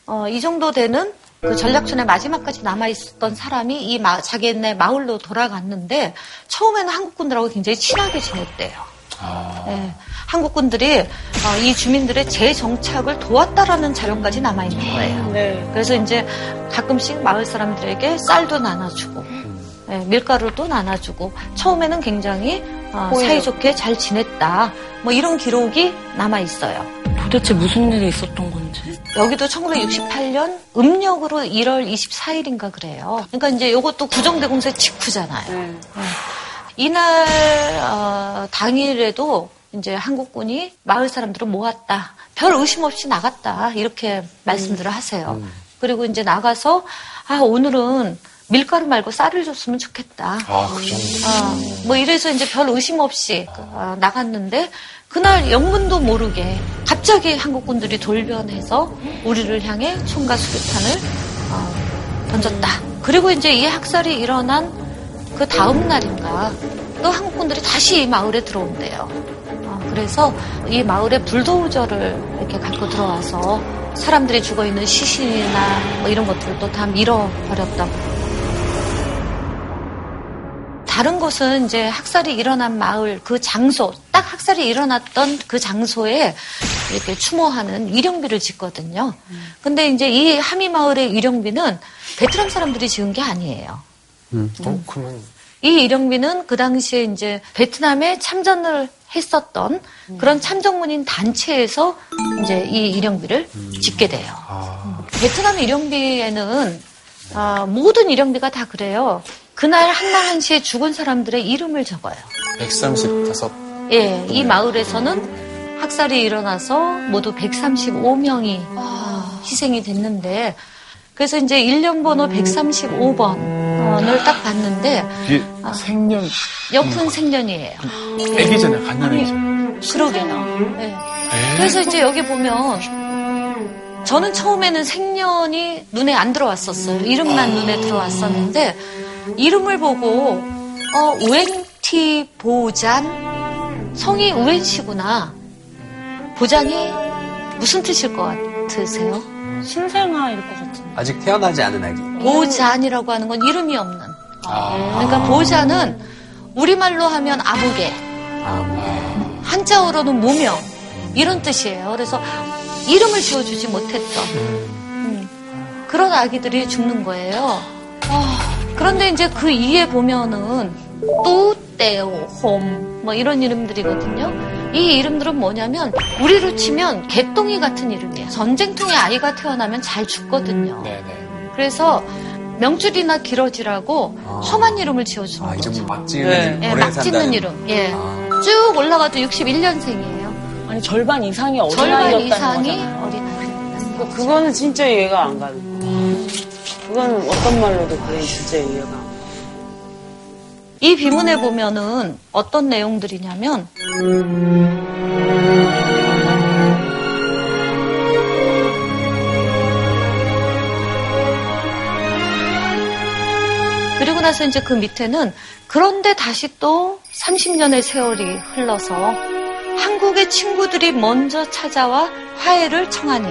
어, 이 정도 되는 그 전략촌의 마지막까지 남아 있었던 사람이 이 마, 자기네 마을로 돌아갔는데 처음에는 한국군들하고 굉장히 친하게 지냈대요. 네, 한국군들이 어, 이 주민들의 재정착을 도왔다라는 자료까지 남아 있는 거예요. 그래서 이제 가끔씩 마을 사람들에게 쌀도 나눠주고 네, 밀가루도 나눠주고 처음에는 굉장히 어. 사이좋게 잘 지냈다. 뭐 이런 기록이 남아 있어요. 도대체 무슨 일이 있었던 건지. 여기도 1968년 음력으로 1월 24일인가 그래요. 그러니까 이제 이것도 구정대공세 직후잖아요. 네. 이날 어, 당일에도 이제 한국군이 마을 사람들을 모았다. 별 의심 없이 나갔다. 이렇게 말씀들을 하세요. 그리고 이제 나가서 아 오늘은 밀가루 말고 쌀을 줬으면 좋겠다. 아, 그 정도. 어, 뭐 이래서 이제 별 의심 없이 어, 나갔는데 그날 영문도 모르게 갑자기 한국군들이 돌변해서 우리를 향해 총과 수류탄을 어, 던졌다. 그리고 이제 이 학살이 일어난 그 다음 날인가 또 한국군들이 다시 이 마을에 들어온대요. 어, 그래서 이 마을에 불도우저를 이렇게 갖고 들어와서 사람들이 죽어 있는 시신이나 뭐 이런 것들도 다 밀어버렸다고. 다른 곳은 이제 학살이 일어난 마을 그 장소, 딱 학살이 일어났던 그 장소에 이렇게 추모하는 위령비를 짓거든요. 근데 이제 이 하미 마을의 위령비는 베트남 사람들이 지은 게 아니에요. 어, 그러면 이 일영비는 그 당시에 이제 베트남에 참전을 했었던 그런 참전문인 단체에서 이제 이 일영비를 짓게 돼요. 베트남 일영비에는 아, 모든 일영비가 다 그래요. 그날 한날 한시에 죽은 사람들의 이름을 적어요. 135. 예, 이 마을에서는 학살이 일어나서 모두 135명이 희생이 됐는데 그래서 이제 일련 번호 135번 을 딱 봤는데 이게 생년 옆은 생년이에요. 애기잖아요. 갓난아기죠. 그러게요. 네. 그래서 이제 여기 보면 저는 처음에는 생년이 눈에 안 들어왔었어요. 이름만 눈에 들어왔었는데 이름을 보고 어, 우엔티 보잔 성이 우엔 씨구나. 보잔이 무슨 뜻일 것 같으세요? 신생아일 것 같은데. 아직 태어나지 않은 아기. 보잔이라고 하는 건 이름이 없는. 그러니까 보잔은 우리말로 하면 아무개, 한자어로는 무명 이런 뜻이에요. 그래서 이름을 지어주지 못했던 음, 그런 아기들이 죽는 거예요. 아, 그런데 이제 그 이에 보면은 또떼오 홈 뭐 이런 이름들이거든요. 이 이름들은 뭐냐면 우리로 치면 개똥이 같은 이름이에요. 전쟁통에 아이가 태어나면 잘 죽거든요. 그래서 명줄이나 기러지라고 험한 이름을 지어주는 아, 거죠. 이름 막 지으면 예, 오래 막 산다는. 짓는 이름. 예. 쭉 올라가도 61년생이에요. 아니 절반 이상이 절반 어린아이였다는 이상이. 그, 그거는 진짜 이해가 안 가는 거. 그건 어떤 말로도 그게 진짜 이해가 안 가. 이 비문에 보면은 어떤 내용들이냐면 그리고 나서 이제 그 밑에는 그런데 다시 또 30년의 세월이 흘러서 한국의 친구들이 먼저 찾아와 화해를 청하니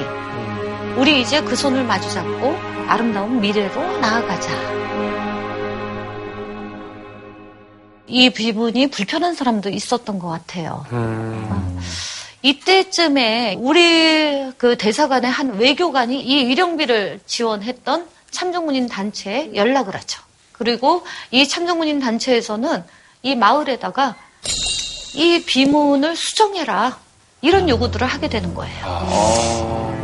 우리 이제 그 손을 마주 잡고 아름다운 미래로 나아가자. 이 부분이 불편한 사람도 있었던 것 같아요. 이때쯤에 우리 그 대사관의 한 외교관이 이 위령비를 지원했던 참정문인 단체에 연락을 하죠. 그리고 이 참정문인 단체에서는 이 마을에다가 이 비문을 수정해라. 이런 요구들을 하게 되는 거예요.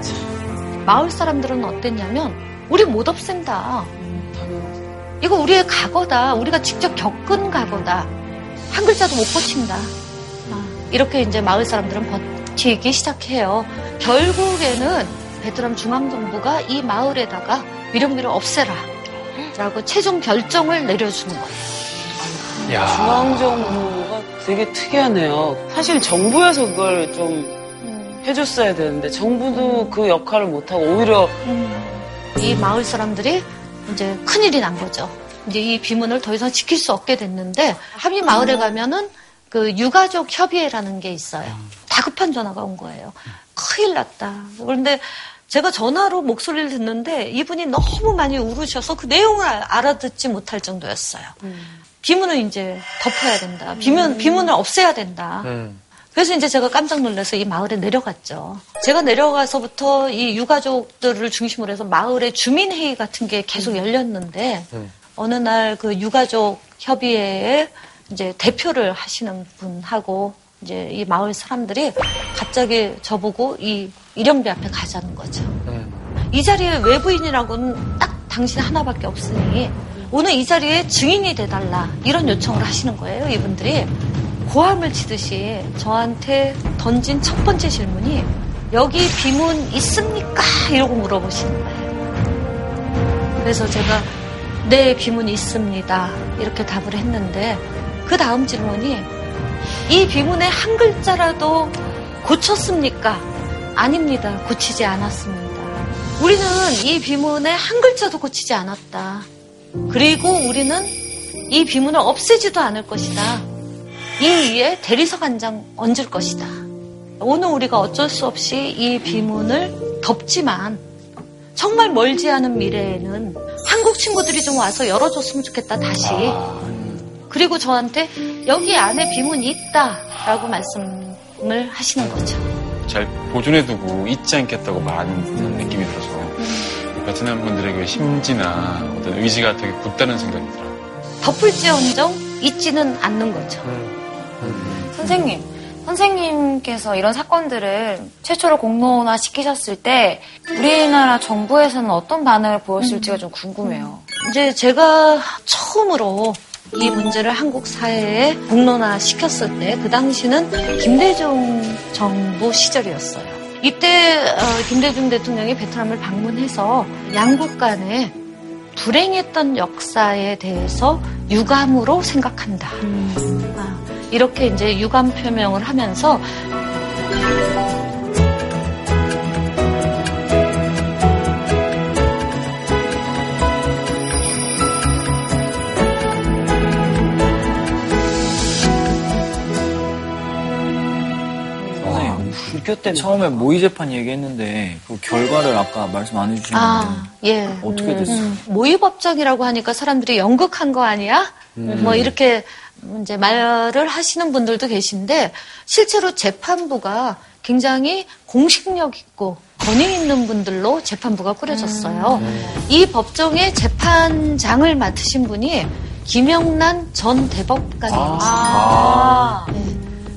마을 사람들은 어땠냐면, 우리 못 없앤다. 이거 우리의 과거다. 우리가 직접 겪은 과거다. 한 글자도 못 고친다. 아, 이렇게 이제 마을 사람들은 버티기 시작해요. 결국에는 베트남 중앙정부가 이 마을에다가 위령비를 없애라. 라고 최종 결정을 내려주는 거예요. 중앙정부가 되게 특이하네요. 사실 정부에서 그걸 좀 해줬어야 되는데 정부도 그 역할을 못하고 오히려 이 마을 사람들이 이제 큰일이 난 거죠. 이제 이 비문을 더 이상 지킬 수 없게 됐는데 합의 마을에 가면은 그 유가족 협의회라는 게 있어요. 다급한 전화가 온 거예요. 큰일 났다. 그런데 제가 전화로 목소리를 듣는데 이분이 너무 많이 울으셔서 그 내용을 알- 알아듣지 못할 정도였어요. 비문을 이제 덮어야 된다. 비문, 비문을 없애야 된다. 그래서 이제 제가 깜짝 놀라서 이 마을에 내려갔죠. 제가 내려가서부터 이 유가족들을 중심으로 해서 마을의 주민회의 같은 게 계속 열렸는데 어느 날 그 유가족 협의회에 이제 대표를 하시는 분하고 이제 이 마을 사람들이 갑자기 저보고 이 일영비 앞에 가자는 거죠. 이 자리에 외부인이라고는 딱 당신 하나밖에 없으니 오늘 이 자리에 증인이 돼달라 이런 요청을 하시는 거예요 이분들이 고함을 치듯이 저한테 던진 첫 번째 질문이 여기 비문 있습니까? 이러고 물어보시는 거예요. 그래서 제가 네 비문이 있습니다 이렇게 답을 했는데 그 다음 질문이 이 비문의 한 글자라도 고쳤습니까? 아닙니다. 고치지 않았습니다. 우리는 이 비문의 한 글자도 고치지 않았다. 그리고 우리는 이 비문을 없애지도 않을 것이다. 이 위에 대리석 한 장 얹을 것이다. 오늘 우리가 어쩔 수 없이 이 비문을 덮지만 정말 멀지 않은 미래에는 한국 친구들이 좀 와서 열어줬으면 좋겠다, 다시. 그리고 저한테 여기 안에 비문이 있다라고 말씀을 하시는 거죠. 잘 보존해두고 잊지 않겠다고 말하는 듯한 느낌이 들어서 베트남 분들에게 심지나 어떤 의지가 되게 굳다는 생각이 들어요. 덮을지언정 잊지는 않는 거죠. 선생님, 선생님께서 이런 사건들을 최초로 공론화 시키셨을 때 우리나라 정부에서는 어떤 반응을 보였을지가 좀 궁금해요. 이제 제가 처음으로 이 문제를 한국 사회에 공론화 시켰을 때 그 당시는 김대중 정부 시절이었어요. 이때 어, 김대중 대통령이 베트남을 방문해서 양국 간에 불행했던 역사에 대해서 유감으로 생각한다. 아, 이렇게 이제 유감 표명을 하면서 불교 때 처음에 모의 재판 얘기했는데 그 결과를 아까 말씀 안 해주셨는데 아, 예. 어떻게 됐어요? 음, 모의 법정이라고 하니까 사람들이 연극한 거 아니야? 음. 뭐 이렇게 이제 말을 하시는 분들도 계신데 실제로 재판부가 굉장히 공식력 있고 권위 있는 분들로 재판부가 꾸려졌어요. 이 법정의 재판장을 맡으신 분이 김영란 전 대법관이었어요. 아.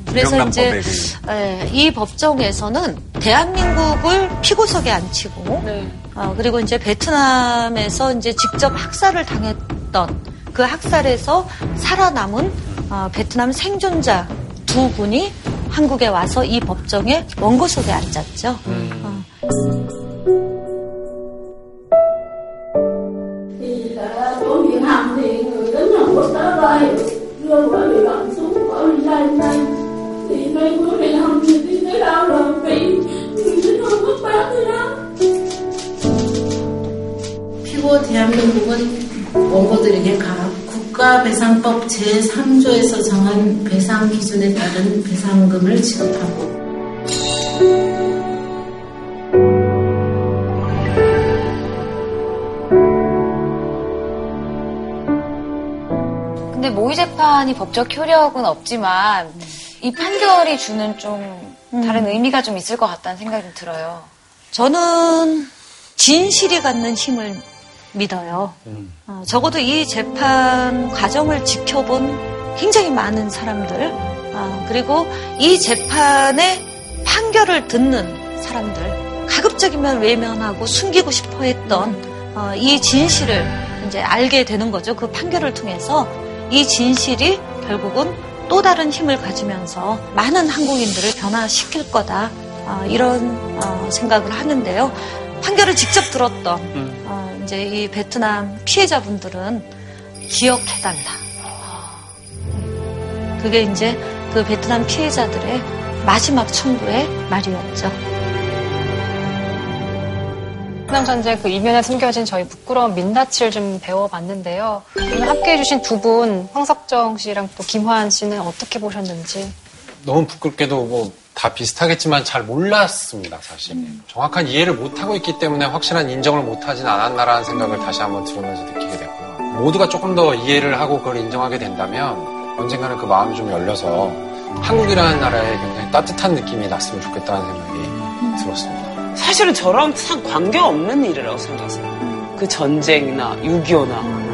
그래서 김영란 이제 법의 예, 이 법정에서는 대한민국을 피고석에 앉히고 어, 그리고 이제 베트남에서 이제 직접 학살을 당했던 그 학살에서 살아남은 어, 베트남 생존자 두 분이 한국에 와서 이 법정에 원고석에 앉았죠. 어. 피고 대한민국은 원고들에게 가라 국가배상법 제3조에서 정한 배상 기준에 따른 배상금을 지급하고 근데 모의 재판이 법적 효력은 없지만 이 판결이 주는 좀 다른 의미가 좀 있을 것 같다는 생각이 좀 들어요. 저는 진실이 갖는 힘을 믿어요. 어, 적어도 이 재판 과정을 지켜본 굉장히 많은 사람들, 어, 그리고 이 재판의 판결을 듣는 사람들, 가급적이면 외면하고 숨기고 싶어 했던 어, 이 진실을 이제 알게 되는 거죠. 그 판결을 통해서 이 진실이 결국은 또 다른 힘을 가지면서 많은 한국인들을 변화시킬 거다. 어, 이런 어, 생각을 하는데요. 판결을 직접 들었던 어, 이제 이 베트남 피해자분들은 기억해달라. 그게 이제 그 베트남 피해자들의 마지막 청구의 말이었죠. 베트남 전쟁 그 이면에 숨겨진 저희 부끄러운 민낯을 좀 배워봤는데요. 오늘 함께 해주신 두 분, 황석정 씨랑 또 김화한 씨는 어떻게 보셨는지. 너무 부끄럽게도 뭐 다 비슷하겠지만 잘 몰랐습니다, 사실. 정확한 이해를 못하고 있기 때문에 확실한 인정을 못하진 않았나라는 생각을 다시 한번 들으면서 느끼게 됐고요. 모두가 조금 더 이해를 하고 그걸 인정하게 된다면 언젠가는 그 마음이 좀 열려서 한국이라는 나라에 굉장히 따뜻한 느낌이 났으면 좋겠다는 생각이 들었습니다. 사실은 저랑 참 관계없는 일이라고 생각해요. 그 전쟁이나 6.25나.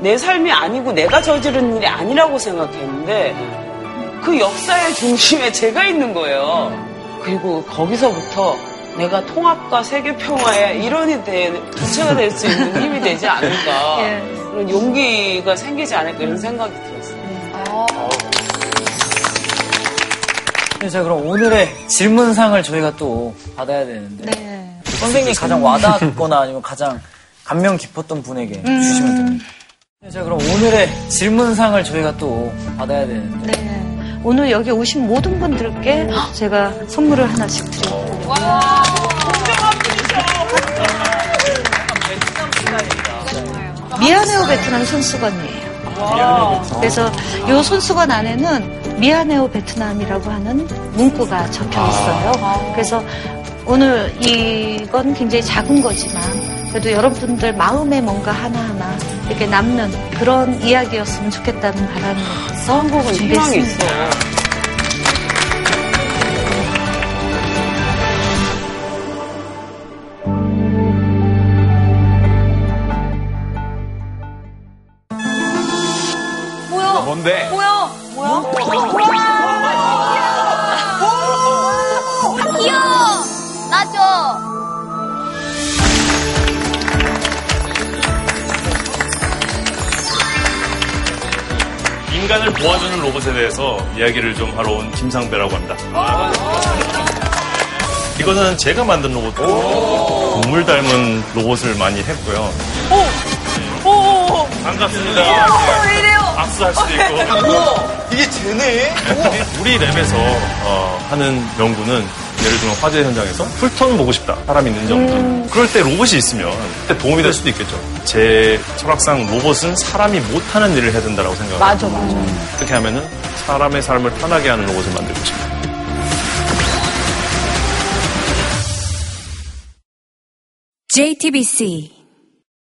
내 삶이 아니고 내가 저지른 일이 아니라고 생각했는데 그 역사의 중심에 제가 있는 거예요. 그리고 거기서부터 내가 통합과 세계 평화의 일원이 된 주체가 될 수 있는 힘이 되지 않을까. 그런 용기가 생기지 않을까 이런 생각이 들었어요. 네, 자, 그럼 오늘의 질문상을 저희가 또 받아야 되는데. 네. 선생님이 가장 와닿았거나 아니면 가장 감명 깊었던 분에게 음. 주시면 됩니다. 네, 자, 그럼 오늘의 질문상을 저희가 또 받아야 되는데. 네. 오늘 여기 오신 모든 분들께 제가 선물을 하나씩 드립니다. 미안해요 베트남 손수건이에요. 그래서 이 손수건 안에는 미안해요 베트남이라고 하는 문구가 적혀 있어요. 그래서 오늘 이건 굉장히 작은 거지만 그래도 여러분들 마음에 뭔가 하나하나 이렇게 남는 그런 이야기였으면 좋겠다는 바람에서 준비했습니다. 인간을 도와주는 로봇에 대해서 이야기를 좀 하러 온 김상배라고 합니다. 이거는 제가 만든 로봇. 동물 닮은 로봇을 많이 했고요. 반갑습니다. 왜 이래요? 악수할 수도 있고. 이게 되네? 우리 랩에서 어, 하는 연구는 예를 들면 화재 현장에서 풀톤 보고 싶다. 사람 있는 점도. 그럴 때 로봇이 있으면 그때 도움이 될 수도 있겠죠. 제 철학상 로봇은 사람이 못하는 일을 해야 된다고 생각합니다. 맞아, 맞아. 그렇게 하면은 사람의 삶을 편하게 하는 로봇을 만들고 싶어요. JTBC